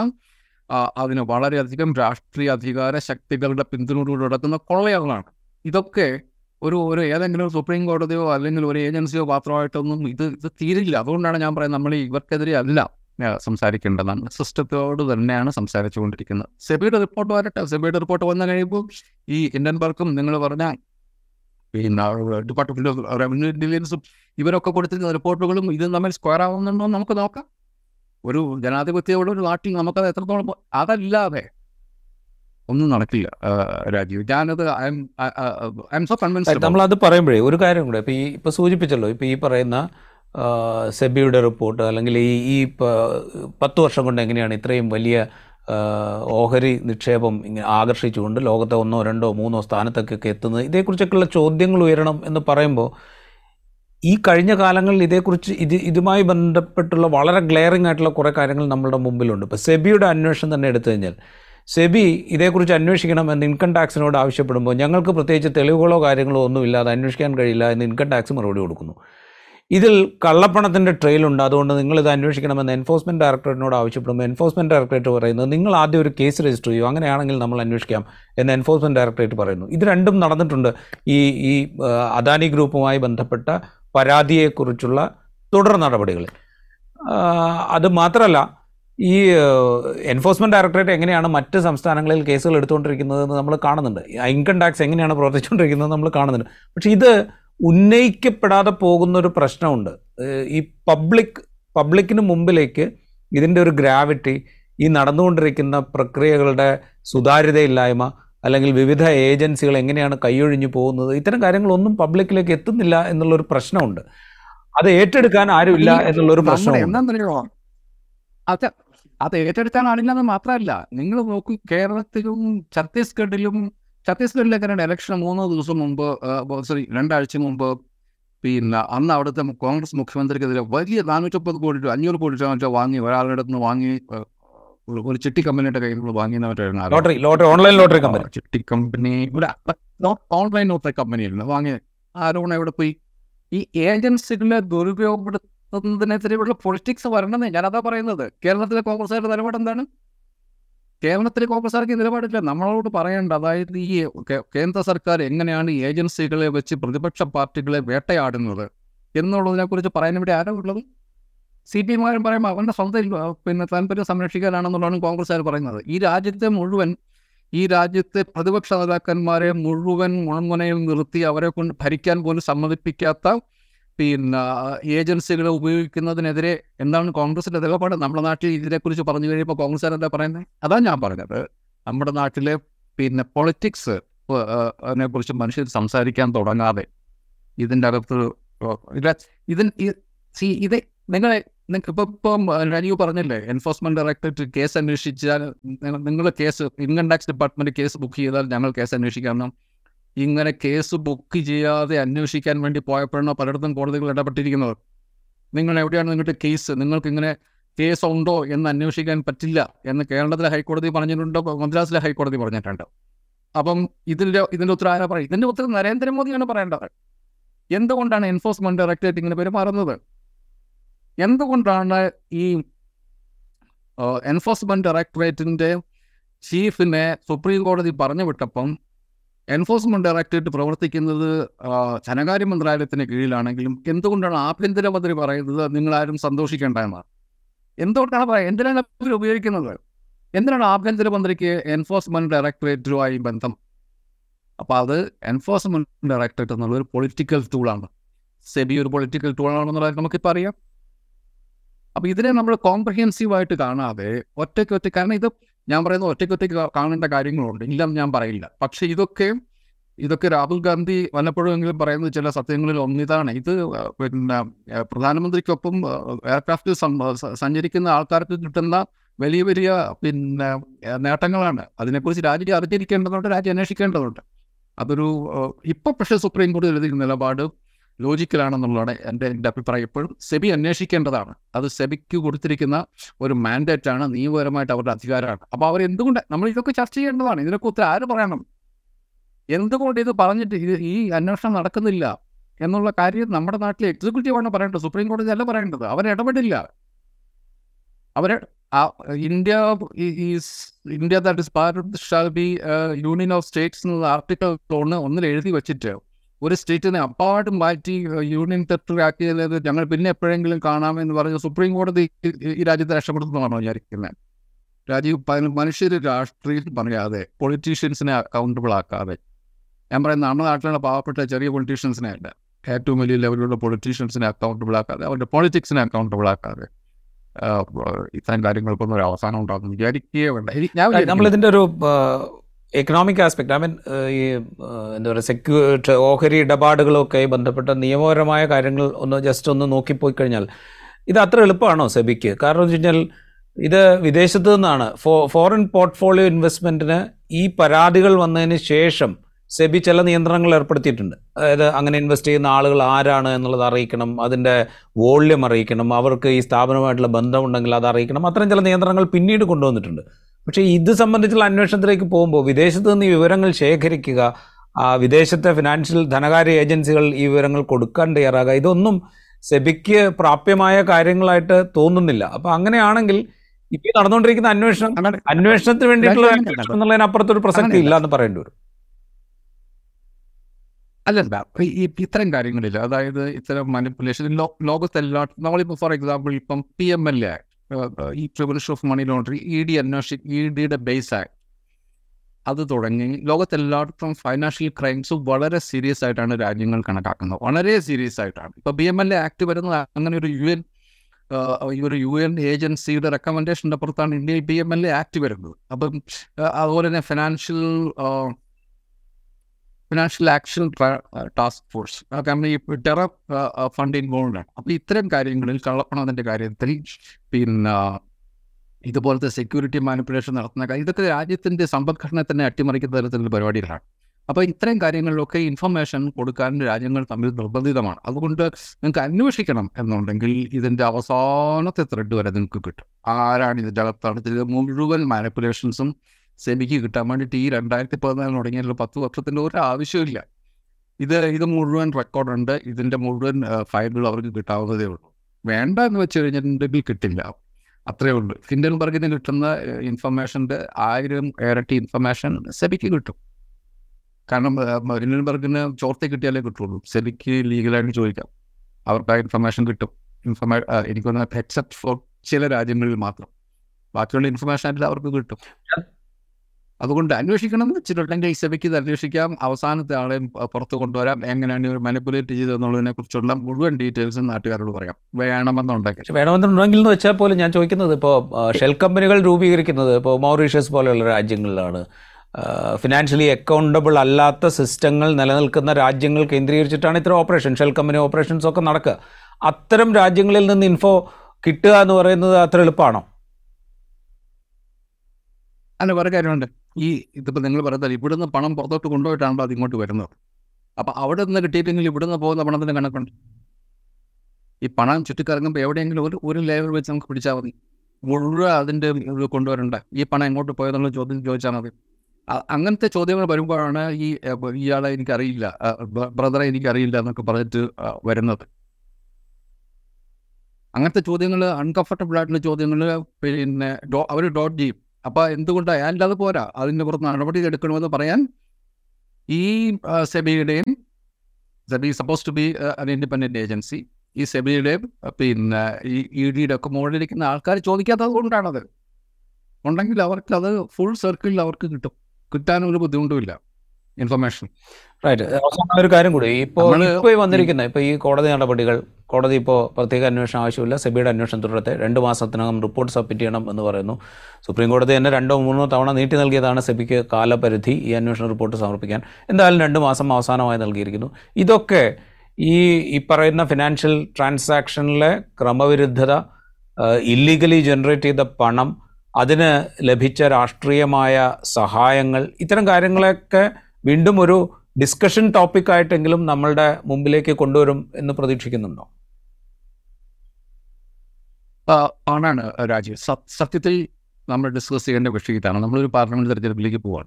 അതിന് വളരെയധികം രാഷ്ട്രീയ അധികാര ശക്തികളുടെ പിന്തുണയോട് നടക്കുന്ന കൊള്ളയാളാണ് ഇതൊക്കെ ഒരു ഒരു ഏതെങ്കിലും സുപ്രീം കോടതിയോ അല്ലെങ്കിൽ ഒരു ഏജൻസിയോ മാത്രമായിട്ടൊന്നും ഇത് ഇത് തീരില്ല. അതുകൊണ്ടാണ് ഞാൻ പറയുന്നത് നമ്മൾ ഇവർക്കെതിരെ അല്ല സംസാരിക്കേണ്ടതാണ്. സിസ്റ്റത്തോട് തന്നെയാണ് സംസാരിച്ചുകൊണ്ടിരിക്കുന്നത്. സെബിയുടെ റിപ്പോർട്ട് വരട്ടെ. സെബിയുടെ റിപ്പോർട്ട് വന്നു കഴിയുമ്പോൾ ഈ ഹിൻഡൻബർഗും നിങ്ങൾ പറഞ്ഞ പിന്നെ ഡിപ്പാർട്ട്മെന്റ് ഓഫ് റവന്യൂ ഇന്റലിജൻസും ഇവരൊക്കെ കൊടുത്തിരുന്ന റിപ്പോർട്ടുകളും ഇത് തമ്മിൽ സ്ക്വയർ ആവുന്നുണ്ടോ നമുക്ക് നോക്കാം. ഒരു ജനാധിപത്യമുള്ള ഒരു നാട്ടിൽ നമുക്കത് എത്രത്തോളം അതല്ലാതെ ഒന്നും നടക്കില്ല. രാജീവ് ഞാനത് ഐ എം സോ കൺവിൻസ്ഡ് നമ്മളത് പറയുമ്പോഴേ ഒരു കാര്യം കൂടെ ഇപ്പം ഈ ഇപ്പം സൂചിപ്പിച്ചല്ലോ ഇപ്പം ഈ പറയുന്ന സെബിയുടെ റിപ്പോർട്ട് അല്ലെങ്കിൽ ഈ ഈ പത്ത് വർഷം കൊണ്ട് എങ്ങനെയാണ് ഇത്രയും വലിയ ഓഹരി നിക്ഷേപം ഇങ്ങനെ ആകർഷിച്ചുകൊണ്ട് ലോകത്തെ ഒന്നോ രണ്ടോ മൂന്നോ സ്ഥാനത്തൊക്കെ എത്തുന്നത്? ഇതേക്കുറിച്ചൊക്കെയുള്ള ചോദ്യങ്ങൾ ഉയരണം എന്ന് പറയുമ്പോൾ ഈ കഴിഞ്ഞ കാലങ്ങളിൽ ഇതേക്കുറിച്ച് ഇത് ഇതുമായി ബന്ധപ്പെട്ടുള്ള വളരെ ഗ്ലെയറിംഗ് ആയിട്ടുള്ള കുറേ കാര്യങ്ങൾ നമ്മുടെ മുമ്പിലുണ്ട്. ഇപ്പോൾ സെബിയുടെ അന്വേഷണം തന്നെ എടുത്തു കഴിഞ്ഞാൽ സെബി ഇതേക്കുറിച്ച് അന്വേഷിക്കണമെന്ന് ഇൻകം ടാക്സിനോട് ആവശ്യപ്പെടുമ്പോൾ ഞങ്ങൾക്ക് പ്രത്യേകിച്ച് തെളിവുകളോ കാര്യങ്ങളോ ഒന്നും ഇല്ലാതെ അന്വേഷിക്കാൻ കഴിയില്ല എന്ന് ഇൻകം ടാക്സ് മറുപടി കൊടുക്കുന്നു. ഇതിൽ കള്ളപ്പണത്തിന്റെ ട്രെയിലുണ്ട് അതുകൊണ്ട് നിങ്ങളിത് അന്വേഷിക്കണമെന്ന് എൻഫോഴ്സ്മെന്റ് ഡയറക്ടറേറ്റിനോട് ആവശ്യപ്പെടുമ്പോൾ എൻഫോഴ്സ്മെന്റ് ഡയറക്ടറേറ്റ് പറയുന്നത് നിങ്ങൾ ആദ്യം ഒരു കേസ് രജിസ്റ്റർ ചെയ്യൂ. അങ്ങനെയാണെങ്കിൽ നമ്മൾ അന്വേഷിക്കാം എന്ന് എൻഫോഴ്സ്മെന്റ് ഡയറക്ടറേറ്റ് പറയുന്നു. ഇത് രണ്ടും നടന്നിട്ടുണ്ട്. ഈ ഈ അദാനി ഗ്രൂപ്പുമായി ബന്ധപ്പെട്ട പരാതിയെക്കുറിച്ചുള്ള തുടർ നടപടികൾ അത് മാത്രമല്ല ഈ എൻഫോഴ്സ്മെന്റ് ഡയറക്ടറേറ്റ് എങ്ങനെയാണ് മറ്റ് സംസ്ഥാനങ്ങളിൽ കേസുകൾ എടുത്തുകൊണ്ടിരിക്കുന്നത് എന്ന് നമ്മൾ കാണുന്നുണ്ട് ഇൻകം ടാക്സ് എങ്ങനെയാണ് പ്രവർത്തിച്ചുകൊണ്ടിരിക്കുന്നത് നമ്മൾ കാണുന്നുണ്ട്. പക്ഷേ ഇത് ഉന്നയിക്കപ്പെടാതെ പോകുന്ന ഒരു പ്രശ്നമുണ്ട് ഈ പബ്ലിക് പബ്ലിക്കിന് മുമ്പിലേക്ക് ഇതിന്റെ ഒരു ഗ്രാവിറ്റി ഈ നടന്നുകൊണ്ടിരിക്കുന്ന പ്രക്രിയകളുടെ സുതാര്യതയില്ലായ്മ അല്ലെങ്കിൽ വിവിധ ഏജൻസികൾ എങ്ങനെയാണ് കൈയൊഴിഞ്ഞു പോകുന്നത്? ഇത്തരം കാര്യങ്ങളൊന്നും പബ്ലിക്കിലേക്ക് എത്തുന്നില്ല എന്നുള്ളൊരു പ്രശ്നമുണ്ട്. അത് ഏറ്റെടുക്കാൻ ആരുമില്ല എന്നുള്ളൊരു പ്രശ്നം അത് അത് ഏറ്റെടുക്കാൻ ആളില്ലെന്ന് മാത്രമല്ല നിങ്ങൾ നോക്കൂ കേരളത്തിലും ഛത്തീസ്ഗഡിലും ഛത്തീസ്ഗഡിലൊക്കെ ഇലക്ഷൻ മൂന്ന് ദിവസം മുമ്പ് സോറി രണ്ടാഴ്ച മുമ്പ് പിന്നെ അന്ന് അവിടുത്തെ കോൺഗ്രസ് മുഖ്യമന്ത്രിക്കെതിരെ വലിയ നാനൂറ്റമ്പത് കോടി രൂപ അഞ്ഞൂറ് കോടി രൂപ വാങ്ങി ഒരാളുടെ അടുത്ത് നിന്ന് വാങ്ങി ഒരു- ഒരു ചിട്ടി കമ്പനിയുടെ കയ്യിൽ നിന്ന് വാങ്ങിയെന്നവരായിരുന്നു. Lottery lottery online lottery company. ചിട്ടി കമ്പനി ഇവിടെ ഓൺലൈൻ ലോട്ടറി കമ്പനിയായിരുന്നു. വാങ്ങിയത് ആരോണ ഇവിടെ പോയി? ഈ ഏജൻസികളെ ദുരുപയോഗപ്പെടുത്തുന്നതിനെതിരെയുള്ള പൊളിറ്റിക്സ് വരണമെന്ന് ഞാനതാ പറയുന്നത്. കേരളത്തിലെ കോൺഗ്രസ്സുകാരുടെ നിലപാട് എന്താണ്? കേരളത്തിലെ കോൺഗ്രസ്സുകാർക്ക് നിലപാടില്ല. നമ്മളോട് പറയേണ്ട അതായത് ഈ കേന്ദ്ര സർക്കാർ എങ്ങനെയാണ് ഏജൻസികളെ വെച്ച് പ്രതിപക്ഷ പാർട്ടികളെ വേട്ടയാടുന്നത് എന്നുള്ളതിനെക്കുറിച്ച് പറയാൻ ഇവിടെ ആരാ ഉള്ളത്? സി പി എമ്മുകാരൻ പറയുമ്പോൾ അവരുടെ സ്വന്തം പിന്നെ താല്പര്യം സംരക്ഷിക്കാനാണെന്നുള്ളതാണ് കോൺഗ്രസ്സുകാർ പറയുന്നത്. ഈ രാജ്യത്തെ മുഴുവൻ ഈ രാജ്യത്തെ പ്രതിപക്ഷ നേതാക്കന്മാരെ മുഴുവൻ മുൺമുനയിൽ നിർത്തി അവരെ കൊണ്ട് ഭരിക്കാൻ പോലും സമ്മതിപ്പിക്കാത്ത പിന്നെ ഏജൻസികളെ ഉപയോഗിക്കുന്നതിനെതിരെ എന്താണ് കോൺഗ്രസിന്റെ നിലപാട്? നമ്മുടെ നാട്ടിൽ ഇതിനെക്കുറിച്ച് പറഞ്ഞു കഴിയുമ്പോൾ കോൺഗ്രസ്സുകാർ എന്താ പറയുന്നത്? അതാണ് ഞാൻ പറഞ്ഞത്. നമ്മുടെ നാട്ടിലെ പിന്നെ പൊളിറ്റിക്സ് അതിനെ കുറിച്ച് മനുഷ്യർ സംസാരിക്കാൻ തുടങ്ങാതെ ഇതിന്റെ അകത്ത് ഇല്ല സി ഇത് നിങ്ങളെ ഇപ്പൊ ഇപ്പം രാജീവ് പറഞ്ഞില്ലേ എൻഫോഴ്സ്മെന്റ് ഡയറക്ടറേറ്റ് കേസ് അന്വേഷിച്ചാൽ നിങ്ങൾ case income tax department case book ചെയ്താൽ ഞങ്ങൾ കേസ് അന്വേഷിക്കാം. ഇങ്ങനെ കേസ് ബുക്ക് ചെയ്യാതെ അന്വേഷിക്കാൻ വേണ്ടി പോയപ്പോഴാണ് പലയിടത്തും കോടതികൾ ഇടപെട്ടിരിക്കുന്നത്. നിങ്ങൾ എവിടെയാണ് നിങ്ങളുടെ കേസ്? നിങ്ങൾക്ക് ഇങ്ങനെ കേസ് ഉണ്ടോ എന്ന് അന്വേഷിക്കാൻ പറ്റില്ല എന്ന് കേരളത്തിലെ ഹൈക്കോടതി പറഞ്ഞിട്ടുണ്ട് മദ്രാസിലെ ഹൈക്കോടതി പറഞ്ഞിട്ടുണ്ട്. അപ്പം ഇതിന്റെ ഇതിന്റെ ഉത്തരം ആരാ പറയും ഇതിന്റെ ഉത്തരം നരേന്ദ്രമോദിയാണ് പറയേണ്ടത്. എന്തുകൊണ്ടാണ് എൻഫോഴ്സ്മെന്റ് ഡയറക്ടറേറ്റ് ഇങ്ങനെ പെരുമാറുന്നത്? എന്തുകൊണ്ടാണ് ഈ എൻഫോഴ്സ്മെന്റ് ഡയറക്ടറേറ്റിന്റെ ചീഫിനെ സുപ്രീം കോടതി പറഞ്ഞു വിട്ടപ്പം എൻഫോഴ്സ്മെന്റ് ഡയറക്ടറേറ്റ് പ്രവർത്തിക്കുന്നത് ധനകാര്യ മന്ത്രാലയത്തിന് കീഴിലാണെങ്കിലും എന്തുകൊണ്ടാണ് ആഭ്യന്തരമന്ത്രി പറയുന്നത് നിങ്ങളാരും സന്തോഷിക്കേണ്ട എന്നാണ് എന്തുകൊണ്ടാണ് എന്തിനാണ് അവർ ഉപയോഗിക്കുന്നത്? എന്തിനാണ് ആഭ്യന്തരമന്ത്രിക്ക് എൻഫോഴ്സ്മെന്റ് ഡയറക്ടറേറ്റുമായി ബന്ധം? അപ്പോൾ അത് എൻഫോഴ്സ്മെന്റ് ഡയറക്ടറേറ്റ് എന്നുള്ള ഒരു പൊളിറ്റിക്കൽ ടൂളാണ് സെബി ഒരു പൊളിറ്റിക്കൽ ടൂളാണെന്നുള്ളത് നമുക്കിപ്പോൾ അറിയാം. അപ്പോൾ ഇതിനെ നമ്മൾ കോംപ്രഹെൻസീവ് ആയിട്ട് കാണാതെ ഒറ്റയ്ക്ക് ഒറ്റ കാരണം ഇത് ഞാൻ പറയുന്നത് ഒറ്റയ്ക്ക് ഒറ്റയ്ക്ക് കാണേണ്ട കാര്യങ്ങളുണ്ട്. ഇല്ലെന്ന് ഞാൻ പറയില്ല. പക്ഷെ ഇതൊക്കെ ഇതൊക്കെ രാഹുൽ ഗാന്ധി വല്ലപ്പോഴും എങ്കിലും പറയുന്നത് ചില സത്യങ്ങളിൽ ഒന്നിതാണ്. ഇത് പിന്നെ പ്രധാനമന്ത്രിക്കൊപ്പം എയർക്രാഫ്റ്റിൽ സഞ്ചരിക്കുന്ന ആൾക്കാർക്ക് കിട്ടുന്ന വലിയ വലിയ പിന്നെ നേട്ടങ്ങളാണ്. അതിനെക്കുറിച്ച് രാജ്യം അറിഞ്ഞിരിക്കേണ്ടതുണ്ട് രാജ്യം അന്വേഷിക്കേണ്ടതുണ്ട്. അതൊരു ഇപ്പൊ പക്ഷേ സുപ്രീം കോടതി എഴുതിയ നിലപാട് ലോജിക്കലാണെന്നുള്ളതാണ് എന്റെ എന്റെ അഭിപ്രായം. എപ്പോഴും സെബി അന്വേഷിക്കേണ്ടതാണ്. അത് സെബിക്ക് കൊടുത്തിരിക്കുന്ന ഒരു മാൻഡേറ്റ് ആണ് നിയമപരമായിട്ട് അവരുടെ അധികാരമാണ്. അപ്പോൾ അവർ എന്തുകൊണ്ട് നമ്മൾ ഇതൊക്കെ ചർച്ച ചെയ്യേണ്ടതാണ്. ഇതിനൊക്കെ ഉത്തരം ആര് പറയണം? എന്തുകൊണ്ട് ഇത് പറഞ്ഞിട്ട് ഇത് ഈ അന്വേഷണം നടക്കുന്നില്ല എന്നുള്ള കാര്യം നമ്മുടെ നാട്ടിലെ എക്സിക്യൂട്ടീവാണ് പറയേണ്ടത്. സുപ്രീം കോടതി അല്ല പറയേണ്ടത്. അവർ ഇടപെടില്ല. അവർ India India that is Bharat shall be union of states എന്നുള്ള ആർട്ടിക്കിൾ ഒന്ന് ഒന്നിൽ എഴുതി വെച്ചിട്ട് ഒരു സ്റ്റേറ്റിനെ അപ്പാട് മാറ്റി യൂണിയൻ ടെറിട്ടറി ആക്കിയത് ഞങ്ങൾ പിന്നെ എപ്പോഴെങ്കിലും കാണാമെന്ന് പറഞ്ഞ് സുപ്രീം കോടതി ഈ- രാജ്യത്തെ രക്ഷപ്പെടുത്തുന്നതാണോ വിചാരിക്കുന്നത് രാജീവ് മനുഷ്യർ രാഷ്ട്രീയം പറയാതെ പൊളിറ്റീഷ്യൻസിനെ അക്കൗണ്ടബിൾ ആക്കാതെ. ഞാൻ പറയുന്ന നമ്മുടെ നാട്ടിലുള്ള പാവപ്പെട്ട ചെറിയ പൊളിറ്റീഷ്യൻസിനെ അല്ല ഏറ്റവും വലിയ ലെവലിലുള്ള പൊളിറ്റീഷ്യൻസിനെ അക്കൗണ്ടബിൾ ആക്കാതെ അവരുടെ പൊളിറ്റിക്സിനെ അക്കൗണ്ടബിൾ ആക്കാതെ ഇത്തരം കാര്യങ്ങൾക്കൊന്നും ഒരു അവസാനം ഉണ്ടാകുന്നു വിചാരിക്കുകയേ വേണ്ട. ഞാൻ നമ്മളിതിന്റെ ഒരു എക്കണോമിക് ആസ്പെക്ട് ഐ മീൻ ഈ എന്താ പറയുക സെക്യൂ ഓഹരി ഇടപാടുകളൊക്കെ ബന്ധപ്പെട്ട നിയമപരമായ കാര്യങ്ങൾ ഒന്ന് ജസ്റ്റ് ഒന്ന് നോക്കിപ്പോയി കഴിഞ്ഞാൽ ഇത് അത്ര എളുപ്പമാണോ സെബിക്ക്? കാരണം എന്ന് വെച്ച് കഴിഞ്ഞാൽ ഇത് വിദേശത്ത് നിന്നാണ്. ഫോ ഫോറിൻ പോർട്ട്ഫോളിയോ ഇൻവെസ്റ്റ്മെന്റിന് ഈ പരാതികൾ വന്നതിന് ശേഷം സെബി ചില നിയന്ത്രണങ്ങൾ ഏർപ്പെടുത്തിയിട്ടുണ്ട്. അതായത് അങ്ങനെ ഇൻവെസ്റ്റ് ചെയ്യുന്ന ആളുകൾ ആരാണ് എന്നുള്ളത് അറിയിക്കണം അതിന്റെ വോള്യം അറിയിക്കണം അവർക്ക് ഈ സ്ഥാപനവുമായിട്ടുള്ള ബന്ധമുണ്ടെങ്കിൽ അത് അറിയിക്കണം അത്തരം ചില നിയന്ത്രണങ്ങൾ പിന്നീട് കൊണ്ടുവന്നിട്ടുണ്ട്. പക്ഷേ ഇത് സംബന്ധിച്ചുള്ള അന്വേഷണത്തിലേക്ക് പോകുമ്പോൾ വിദേശത്ത് നിന്ന് ഈ വിവരങ്ങൾ ശേഖരിക്കുക ആ വിദേശത്തെ ഫിനാൻഷ്യൽ ധനകാര്യ ഏജൻസികൾ ഈ വിവരങ്ങൾ കൊടുക്കാൻ തയ്യാറാകുക ഇതൊന്നും സെബിക്ക് പ്രാപ്യമായ കാര്യങ്ങളായിട്ട് തോന്നുന്നില്ല. അപ്പോൾ അങ്ങനെയാണെങ്കിൽ ഇപ്പൊ നടന്നുകൊണ്ടിരിക്കുന്ന അന്വേഷണം അന്വേഷണത്തിന് വേണ്ടിയിട്ടുള്ള അപ്പുറത്തൊരു എന്നുള്ളതിനപ്പുറത്തൊരു പ്രസക്തി ഇല്ല എന്ന് പറയേണ്ടി വരും. അല്ലല്ല ഇത്തരം കാര്യങ്ങളില്ല. അതായത് ഇത്തരം മാനിപ്പുലേഷൻ ലോകത്തെല്ലാം നമ്മളിപ്പോ നമ്മളിപ്പോൾ ഫോർ എക്സാമ്പിൾ ഇപ്പം P M L A act ഈ prevention of money laundry E D അന്വേഷി E ഡിയുടെ ബേസ് ആക്ട് അത് തുടങ്ങി ലോകത്തെല്ലായിടത്തും ഫൈനാൻഷ്യൽ ക്രൈംസ് വളരെ സീരിയസ് ആയിട്ടാണ് രാജ്യങ്ങൾ കണക്കാക്കുന്നത്. വളരെ സീരിയസ് ആയിട്ടാണ്. ഇപ്പോൾ B M L A act വരുന്നത് അങ്ങനെ ഒരു യു എൻ ഒരു യു എൻ ഏജൻസിയുടെ റെക്കമെൻഡേഷന്റെ പുറത്താണ് ഇന്ത്യയിൽ B M L A act വരുന്നത്. അപ്പം അതുപോലെ തന്നെ financial financial action task force കാരണം ഈ ടെറർ ഫണ്ട് ഇൻവോൾവ് ആണ്. അപ്പോൾ ഇത്തരം കാര്യങ്ങളിൽ കള്ളപ്പണത്തിന്റെ കാര്യത്തിൽ പിന്നെ ഇതുപോലത്തെ സെക്യൂരിറ്റി മാനിപ്പുലേഷൻ നടത്തുന്ന കാര്യം ഇതൊക്കെ രാജ്യത്തിന്റെ സമ്പദ്ഘടന തന്നെ അട്ടിമറിക്കുന്ന തരത്തിലുള്ള പരിപാടികളാണ്. അപ്പോൾ ഇത്തരം കാര്യങ്ങളിലൊക്കെ ഇൻഫർമേഷൻ കൊടുക്കാൻ രാജ്യങ്ങൾ തമ്മിൽ നിർബന്ധിതമാണ്. അതുകൊണ്ട് നിങ്ങൾക്ക് അന്വേഷിക്കണം എന്നുണ്ടെങ്കിൽ ഇതിന്റെ അവസാനത്തെ ത്രെഡ് വരെ നിങ്ങൾക്ക് കിട്ടും. ആരാണ് ഇതിന്റെ അകത്താണ് ഇതിൽ മുഴുവൻ മാനിപ്പുലേഷൻസും സെമിക്ക് കിട്ടാൻ വേണ്ടിയിട്ട് ഈ രണ്ടായിരത്തി പതിനാലിന് തുടങ്ങിയല്ലോ പത്ത് വർഷത്തിന്റെ ഒരു ആവശ്യമില്ല ഇത് ഇത് മുഴുവൻ റെക്കോർഡുണ്ട്. ഇതിന്റെ മുഴുവൻ ഫയലുകൾ അവർക്ക് കിട്ടാവുന്നതേ ഉള്ളൂ. വേണ്ട എന്ന് വെച്ച് കഴിഞ്ഞിട്ടുണ്ടെങ്കിൽ കിട്ടില്ല. അത്രേ ഉള്ളൂ. ഹിൻഡൻബർഗിന് കിട്ടുന്ന ഇൻഫർമേഷന്റെ ആയിരം ഇരട്ടി ഇൻഫർമേഷൻ സെബിക്ക് കിട്ടും. കാരണം ഹിൻഡൻബർഗിന് ചോർത്തി കിട്ടിയാലേ കിട്ടുള്ളൂ. സെബിക്ക് ലീഗലായിട്ട് ചോദിക്കാം. അവർക്ക് ആ ഇൻഫർമേഷൻ കിട്ടും. ഇൻഫർമേ എനിക്കൊന്ന് എക്സെപ്റ്റ് ഫോർ ചില രാജ്യങ്ങളിൽ മാത്രം. ബാക്കിയുള്ള ഇൻഫർമേഷൻ അവർക്ക് കിട്ടും. അതുകൊണ്ട് അന്വേഷിക്കണം എന്ന് വെച്ചിട്ടുണ്ടെങ്കിൽ സഭയ്ക്ക് ഇത് അന്വേഷിക്കാം. അവസാനത്തെ അഹ് പുറത്ത് കൊണ്ടുവരാം. എങ്ങനെയാണ് ഇവർ മാനിപ്പുലേറ്റ് ചെയ്തതെന്നുള്ളതിനെ കുറിച്ചുള്ള മുഴുവൻ ഡീറ്റെയിൽസും നാട്ടുകാരോട് പറയാം. വേണമെന്നുണ്ടെങ്കിൽ വേണമെന്നുണ്ടെങ്കിൽ എന്ന് വെച്ചാൽ പോലും ഞാൻ ചോദിക്കുന്നത് ഇപ്പോൾ ഷെൽ കമ്പനികൾ രൂപീകരിക്കുന്നത് ഇപ്പോൾ മൗറീഷ്യസ് പോലെയുള്ള രാജ്യങ്ങളിലാണ്. ഫിനാൻഷ്യലി അക്കൗണ്ടബിൾ അല്ലാത്ത സിസ്റ്റങ്ങൾ നിലനിൽക്കുന്ന രാജ്യങ്ങൾ കേന്ദ്രീകരിച്ചിട്ടാണ് ഇത്തരം ഓപ്പറേഷൻ ഷെൽ കമ്പനി ഓപ്പറേഷൻസ് ഒക്കെ നടക്കുക. അത്തരം രാജ്യങ്ങളിൽ നിന്ന് ഇൻഫോ കിട്ടുക എന്ന് പറയുന്നത് അത്ര എളുപ്പമാണോ? അല്ല വേറെ കാര്യമുണ്ട്. ഈ ഇതിപ്പോൾ നിങ്ങൾ പറയുന്നത് ഇവിടുന്ന് പണം പുറത്തോട്ട് കൊണ്ടുപോയിട്ടാണല്ലോ അത് ഇങ്ങോട്ട് വരുന്നത്. അപ്പോൾ അവിടെ നിന്ന് കിട്ടിയിട്ടെങ്കിൽ ഇവിടുന്ന് പോകുന്ന പണത്തിന് കണക്കുണ്ട്. ഈ പണം ചുറ്റിക്കറങ്ങുമ്പോൾ എവിടെയെങ്കിലും ഒരു ഒരു ലെവൽ വെച്ച് നമുക്ക് പിടിച്ചാൽ മതി. മുഴുവൻ അതിന്റെ കൊണ്ടുവരണ്ട. ഈ പണം എങ്ങോട്ട് പോയതെന്നുള്ള ചോദ്യം ചോദിച്ചാൽ മതി. അങ്ങനത്തെ ചോദ്യങ്ങൾ വരുമ്പോഴാണ് ഈ ഇയാളെ എനിക്കറിയില്ല ബ്രദറെ എനിക്കറിയില്ല എന്നൊക്കെ പറഞ്ഞിട്ട് വരുന്നത്. അങ്ങനത്തെ ചോദ്യങ്ങൾ അൺകംഫർട്ടബിൾ ആയിട്ടുള്ള ചോദ്യങ്ങൾ പിന്നെ അവർ ഡോട്ട് ചെയ്യും. അപ്പോൾ എന്തുകൊണ്ടാണ് അല്ലാതെ പോരാ. അതിന്റെ പുറത്ത് നടപടി എടുക്കണമെന്ന് പറയാൻ ഈ സെബിയുടെയും SEBI suppose to be an independent agency ഈ സെബിയുടെയും പിന്നെ ഈ ഇ ഡിയുടെ ഒക്കെ മുകളിലിരിക്കുന്ന ആൾക്കാർ ചോദിക്കാത്തത് കൊണ്ടാണത്. ഉണ്ടെങ്കിൽ അവർക്ക് അത് ഫുൾ സർക്കിളിൽ അവർക്ക് കിട്ടും. കിട്ടാനൊരു ബുദ്ധിമുട്ടുമില്ല ഇൻഫർമേഷൻ റൈറ്റ് ഒരു കാര്യം കൂടി. ഇപ്പോൾ വന്നിരിക്കുന്ന ഇപ്പോൾ ഈ കോടതി നടപടികൾ കോടതി ഇപ്പോൾ പ്രത്യേക അന്വേഷണം ആവശ്യമില്ല. സെബിയുടെ അന്വേഷണം തുടരട്ടെ. രണ്ട് മാസത്തിനകം റിപ്പോർട്ട് സബ്മിറ്റ് ചെയ്യണം എന്ന് പറയുന്നു. സുപ്രീം കോടതി തന്നെ രണ്ടോ മൂന്നോ തവണ നീട്ടി നൽകിയതാണ് സെബിക്ക് കാലപരിധി ഈ അന്വേഷണ റിപ്പോർട്ട് സമർപ്പിക്കാൻ. എന്തായാലും രണ്ട് മാസം അവസാനമായി നൽകിയിരിക്കുന്നു. ഇതൊക്കെ ഈ ഈ പറയുന്ന ഫിനാൻഷ്യൽ ട്രാൻസാക്ഷനിലെ ക്രമവിരുദ്ധത ഇല്ലീഗലി ജനറേറ്റ് ചെയ്ത പണം അതിന് ലഭിച്ച രാഷ്ട്രീയമായ സഹായങ്ങൾ ഇത്തരം കാര്യങ്ങളെയൊക്കെ വീണ്ടും ഒരു ഡിസ്കഷൻ ടോപ്പിക്കായിട്ടെങ്കിലും നമ്മളുടെ മുമ്പിലേക്ക് കൊണ്ടുവരും എന്ന് പ്രതീക്ഷിക്കുന്നുണ്ടോ? ആണാണ് സത്- സത്യത്തിൽ നമ്മൾ ഡിസ്കസ് ചെയ്യേണ്ട വിഷയം ഇതാണ്. നമ്മളൊരു പാർലമെന്റ് തെരഞ്ഞെടുപ്പിലേക്ക് പോവാണ്.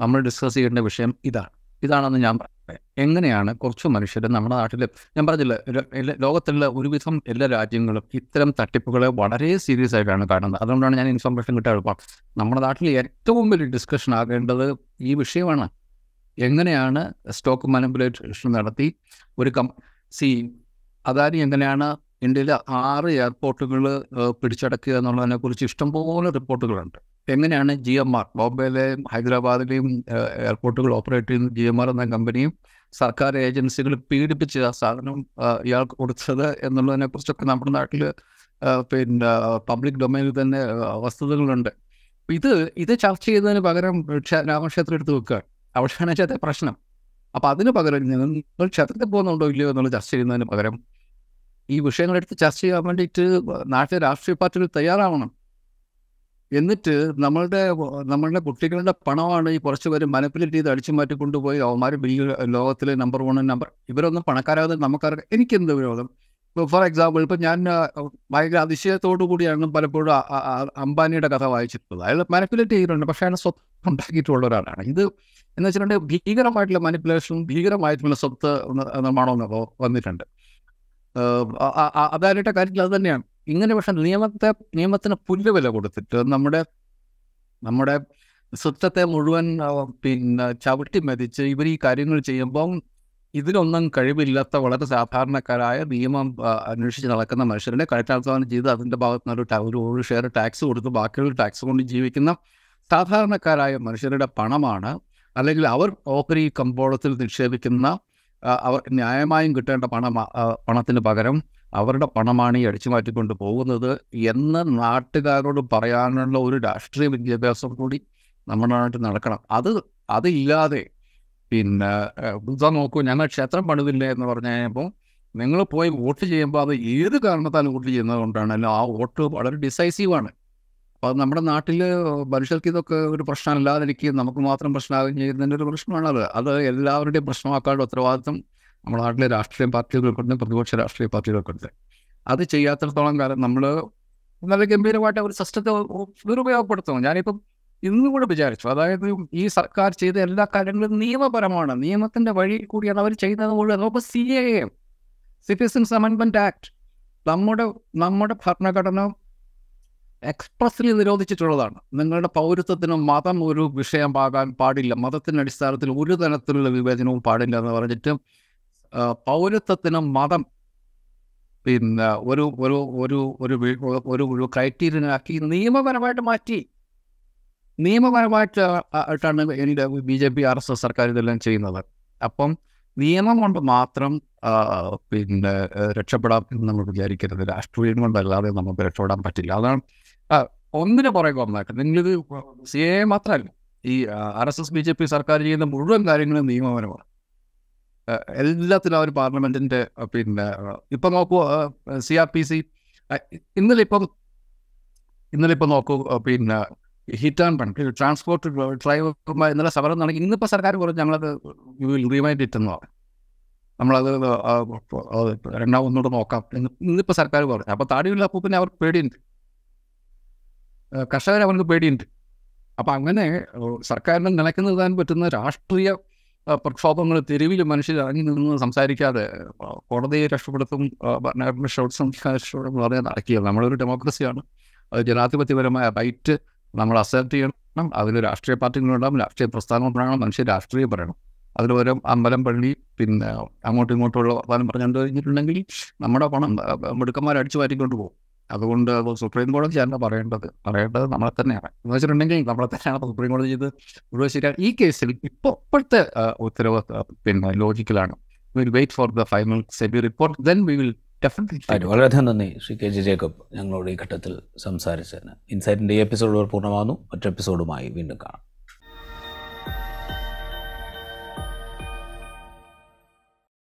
നമ്മൾ ഡിസ്കസ് ചെയ്യേണ്ട വിഷയം ഇതാണ്. ഇതാണെന്ന് ഞാൻ പറയാം എങ്ങനെയാണ് കുറച്ച് മനുഷ്യർ നമ്മുടെ നാട്ടിൽ ഞാൻ പറഞ്ഞില്ല ലോകത്തിലുള്ള ഒരുവിധം എല്ലാ രാജ്യങ്ങളും ഇത്തരം തട്ടിപ്പുകളെ വളരെ സീരിയസ് ആയിട്ടാണ് കാണുന്നത്. അതുകൊണ്ടാണ് ഞാൻ ഇൻഫർമേഷൻ കിട്ടാൻ എളുപ്പം. നമ്മുടെ നാട്ടിൽ ഏറ്റവും വലിയ ഡിസ്കഷൻ ആകേണ്ടത് ഈ വിഷയമാണ്. എങ്ങനെയാണ് സ്റ്റോക്ക് മാനിപ്പുലേഷൻ നടത്തി ഒരു കം സി അദാനി എങ്ങനെയാണ് ഇന്ത്യയിലെ ആറ് എയർപോർട്ടുകൾ പിടിച്ചടക്കുക എന്നുള്ളതിനെ കുറിച്ച് ഇഷ്ടംപോലെ റിപ്പോർട്ടുകളുണ്ട്. എങ്ങനെയാണ് ജി എം ആർ ബോംബെയിലെയും ഹൈദരാബാദിലെയും എയർപോർട്ടുകൾ ഓപ്പറേറ്റ് ചെയ്യുന്ന ജി എം ആർ എന്ന കമ്പനിയും സർക്കാർ ഏജൻസികൾ പീഡിപ്പിച്ച് ആ സാധനം ഇയാൾക്ക് കൊടുത്തത് എന്നുള്ളതിനെ കുറിച്ചൊക്കെ നമ്മുടെ നാട്ടിൽ പിന്നെ പബ്ലിക് ഡൊമൈനിൽ തന്നെ വസ്തുതകളുണ്ട്. ഇത് ഇത് ചർച്ച ചെയ്യുന്നതിന് പകരം ക്ഷ- രാമക്ഷേത്രം എടുത്ത് വെക്കുക. അവിടെയാണ് ചേട്ടൻ പ്രശ്നം. അപ്പം അതിന് പകരം നിങ്ങൾ ക്ഷേത്രത്തിൽ പോകുന്നുണ്ടോ ഇല്ലയോ എന്നുള്ള ചർച്ച ചെയ്യുന്നതിന് പകരം ഈ വിഷയങ്ങളെടുത്ത് ചർച്ച ചെയ്യാൻ വേണ്ടിയിട്ട് നാട്ടിലെ രാഷ്ട്രീയ പാർട്ടികൾ തയ്യാറാവണം. എന്നിട്ട് നമ്മളുടെ നമ്മളുടെ കുട്ടികളുടെ പണമാണ് ഈ കുറച്ച് പേര് മനപ്പിലിറ്റ് ചെയ്ത് അടിച്ചു മാറ്റി കൊണ്ടുപോയി അവന്മാർ ബി ലോകത്തിലെ നമ്പർ വൺ നമ്പർ ഇവരൊന്നും പണക്കാരാതെ നമുക്കറിയാം. എനിക്കെന്ത് വിരോധം? ഇപ്പോൾ ഫോർ എക്സാമ്പിൾ ഇപ്പം ഞാൻ ഭയങ്കര അതിശയത്തോടു കൂടിയാണ് പലപ്പോഴും അംബാനിയുടെ കഥ വായിച്ചിട്ടുള്ളത്. അയാൾ മാനിപ്പുലേറ്റ് ചെയ്തിട്ടുണ്ട്. പക്ഷേ അയാൾ സ്വത്ത് ഉണ്ടാക്കിയിട്ടുള്ള ഒരാളാണ്. ഇത് എന്ന് വെച്ചിട്ടുണ്ടെങ്കിൽ ഭീകരമായിട്ടുള്ള മാനിപ്പുലേഷനും ഭീകരമായിട്ടുള്ള സ്വത്ത് നിർമ്മാണവും വന്നിട്ടുണ്ട്. അതായിട്ട് കാര്യത്തിൽ അത് തന്നെയാണ്. ഇങ്ങനെ പക്ഷെ നിയമത്തെ നിയമത്തിന് പുല്ല് വില കൊടുത്തിട്ട് നമ്മുടെ നമ്മുടെ സിസ്റ്റത്തെ മുഴുവൻ പിന്നെ ചവിട്ടി മതിച്ച് ഇവർ ഈ കാര്യങ്ങൾ ചെയ്യുമ്പം ഇതിലൊന്നും കഴിവില്ലാത്ത വളരെ സാധാരണക്കാരായ നിയമം അന്വേഷിച്ച് നടക്കുന്ന മനുഷ്യരുടെ കഴുത്താധ്വാനം ചെയ്ത് അതിന്റെ ഭാഗത്ത് നിന്ന് ഒരു ഒരു ഷെയർ ടാക്സ് കൊടുത്ത് ബാക്കിയുള്ള ടാക്സ് കൊണ്ട് ജീവിക്കുന്ന സാധാരണക്കാരായ മനുഷ്യരുടെ പണമാണ്. അല്ലെങ്കിൽ അവർ ഓഹരി കമ്പോളത്തിൽ നിക്ഷേപിക്കുന്ന അവർക്ക് ന്യായമായും കിട്ടേണ്ട പണ പണത്തിന് പകരം അവരുടെ പണമാണ് ഈ അടിച്ചു മാറ്റിക്കൊണ്ട് പോകുന്നത് എന്ന് നാട്ടുകാരോട് പറയാനുള്ള ഒരു രാഷ്ട്രീയ വിദ്യാഭ്യാസം കൂടി നമ്മുടെ നാട്ടിൽ നടക്കണം. അത് അതില്ലാതെ പിന്നെ ഇതാ നോക്കൂ ഞങ്ങൾ ക്ഷേത്രം പണിതില്ല എന്ന് പറഞ്ഞു കഴിഞ്ഞപ്പോൾ നിങ്ങൾ പോയി വോട്ട് ചെയ്യുമ്പോൾ അത് ഏത് കാരണത്താലും വോട്ട് ചെയ്യുന്നത് കൊണ്ടാണല്ലോ ആ വോട്ട് വളരെ ഡിസൈസീവാണ് അപ്പോൾ നമ്മുടെ നാട്ടിൽ മനുഷ്യർക്ക് ഇതൊക്കെ ഒരു പ്രശ്നമല്ലാതിരിക്കും നമുക്ക് മാത്രം പ്രശ്നമാകുകയും ചെയ്യുന്നതിന്റെ ഒരു പ്രശ്നമാണത്. അത് എല്ലാവരുടെയും പ്രശ്നമാക്കാനുള്ള ഉത്തരവാദിത്വം നമ്മുടെ നാട്ടിലെ രാഷ്ട്രീയ പാർട്ടികൾക്കുണ്ട് പ്രതിപക്ഷ രാഷ്ട്രീയ പാർട്ടികൾക്കുണ്ട്. അത് ചെയ്യാത്തിടത്തോളം കാലം നമ്മൾ നല്ല ഗംഭീരമായിട്ട് ഒരു സിസ്റ്റത്തെ ദുരുപയോഗപ്പെടുത്തുന്നു. ഞാനിപ്പം ഇന്നും കൂടെ വിചാരിച്ചു. അതായത് ഈ സർക്കാർ ചെയ്ത എല്ലാ കാര്യങ്ങളും നിയമപരമാണ്. നിയമത്തിന്റെ വഴി കൂടിയാണ് അവർ ചെയ്യുന്നത് മുഴുവൻ. നമുക്ക് സി എ എം സിറ്റിസൺസ് അമെൻമെന്റ് ആക്ട്. നമ്മുടെ നമ്മുടെ ഭരണഘടന എക്സ്പ്രസ്ലി നിരോധിച്ചിട്ടുള്ളതാണ്. നിങ്ങളുടെ പൗരത്വത്തിനും മതം ഒരു വിഷയമാകാൻ പാടില്ല. മതത്തിന്റെ അടിസ്ഥാനത്തിൽ ഒരു തരത്തിലുള്ള വിവേചനവും പാടില്ല എന്ന് പറഞ്ഞിട്ട് പൗരത്വത്തിനും മതം പിന്നെ ഒരു ഒരു ഒരു ഒരു ഒരു ഒരു ക്രൈറ്റീരിയനാക്കി നിയമപരമായിട്ട് മാറ്റി. നിയമപരമായിട്ട് ആയിട്ടാണ് എന്റെ B J P R S S സർക്കാർ ഇതെല്ലാം ചെയ്യുന്നത്. അപ്പം നിയമം കൊണ്ട് മാത്രം പിന്നെ രക്ഷപ്പെടാം എന്ന് നമ്മൾ വിചാരിക്കരുത്. രാഷ്ട്രീയം കൊണ്ടല്ലാതെ നമുക്ക് രക്ഷപ്പെടാൻ പറ്റില്ല. അതാണ് ഒന്നിന് പുറകെ ഒന്നായിട്ട് നിങ്ങളിത് സി എ മാത്രമല്ല ഈ R S S B J P സർക്കാർ ചെയ്യുന്ന മുഴുവൻ കാര്യങ്ങളും നിയമപരമാണ്. എല്ലാത്തിലും അവർ പാർലമെന്റിന്റെ പിന്നെ ഇപ്പൊ നോക്കൂ സി ആർ പി സി ഇന്നലെ ഇപ്പം ഇന്നലെ ഇപ്പം നോക്കൂ പിന്നെ ഹിറ്റ് ആൻഡ് പണ്ട് ട്രാൻസ്പോർട്ട് ഡ്രൈവർമാർ ഇന്നലെ സമരം നടക്കി ഇന്നിപ്പോൾ സർക്കാർ കുറച്ച് ഞങ്ങളത് റിമൈൻഡ് ഇറ്റ് എന്ന് പറഞ്ഞു. നമ്മളത് രണ്ടാമൊന്നുകൂടെ നോക്കാം ഇന്നിപ്പോൾ സർക്കാർ പറഞ്ഞു. അപ്പോൾ താടിയുള്ള അപ്പൂപ്പിനെ അവർക്ക് പേടിയുണ്ട്. കർഷകരെ അവർക്ക് പേടിയുണ്ട്. അപ്പം അങ്ങനെ സർക്കാരിന് നിലയ്ക്കുന്നതാൻ പറ്റുന്ന രാഷ്ട്രീയ പ്രക്ഷോഭങ്ങൾ തെരുവിൽ മനുഷ്യർ ഇറങ്ങി നിന്ന് സംസാരിക്കാതെ കോടതിയെ രക്ഷപ്പെടുത്തും ഭരണഘടന ഷോട്ട് പറഞ്ഞാൽ നടക്കുകയാണ്. നമ്മളൊരു ഡെമോക്രസിയാണ്. അത് ജനാധിപത്യപരമായ റൈറ്റ് നമ്മൾ അസെപ്റ്റ് ചെയ്യണം. അതിൽ രാഷ്ട്രീയ പാർട്ടികളുണ്ടാകും രാഷ്ട്രീയ പ്രസ്ഥാനം പറയണം മനുഷ്യർ രാഷ്ട്രീയം പറയണം. അതിൽ ഓരോ അമ്പലം പള്ളി പിന്നെ അങ്ങോട്ടും ഇങ്ങോട്ടുള്ള വർത്തമാനം പറഞ്ഞുകൊണ്ട് കഴിഞ്ഞിട്ടുണ്ടെങ്കിൽ നമ്മുടെ പണം മിടുക്കന്മാർ മാറ്റിക്കൊണ്ട് പോകും. അതുകൊണ്ട് അത് സുപ്രീം കോടതി അല്ല പറയേണ്ടത്. പറയേണ്ടത് നമ്മളെ തന്നെയാണ്. എന്ന് വെച്ചിട്ടുണ്ടെങ്കിൽ നമ്മളെ തന്നെയാണ് സുപ്രീം കോടതി ചെയ്ത് മുഴുവൻ ശരിയാണ് ഈ കേസിൽ ഇപ്പോൾ ഇപ്പോഴത്തെ ഉത്തരവ് പിന്നെ ലോജിക്കലാണ് wait for the final SEBI report then we will definitely വളരെയധികം നന്ദി. ശ്രീ കെ ജി ജേക്കബ് ഞങ്ങളോട് ഈ ഘട്ടത്തിൽ സംസാരിച്ചതിന്. ഇൻസൈറ്റിന്റെ ഈ എപ്പിസോഡ് പൂർണമാകുന്നു. മറ്റു എപ്പിസോഡുമായി വീണ്ടും കാണാം.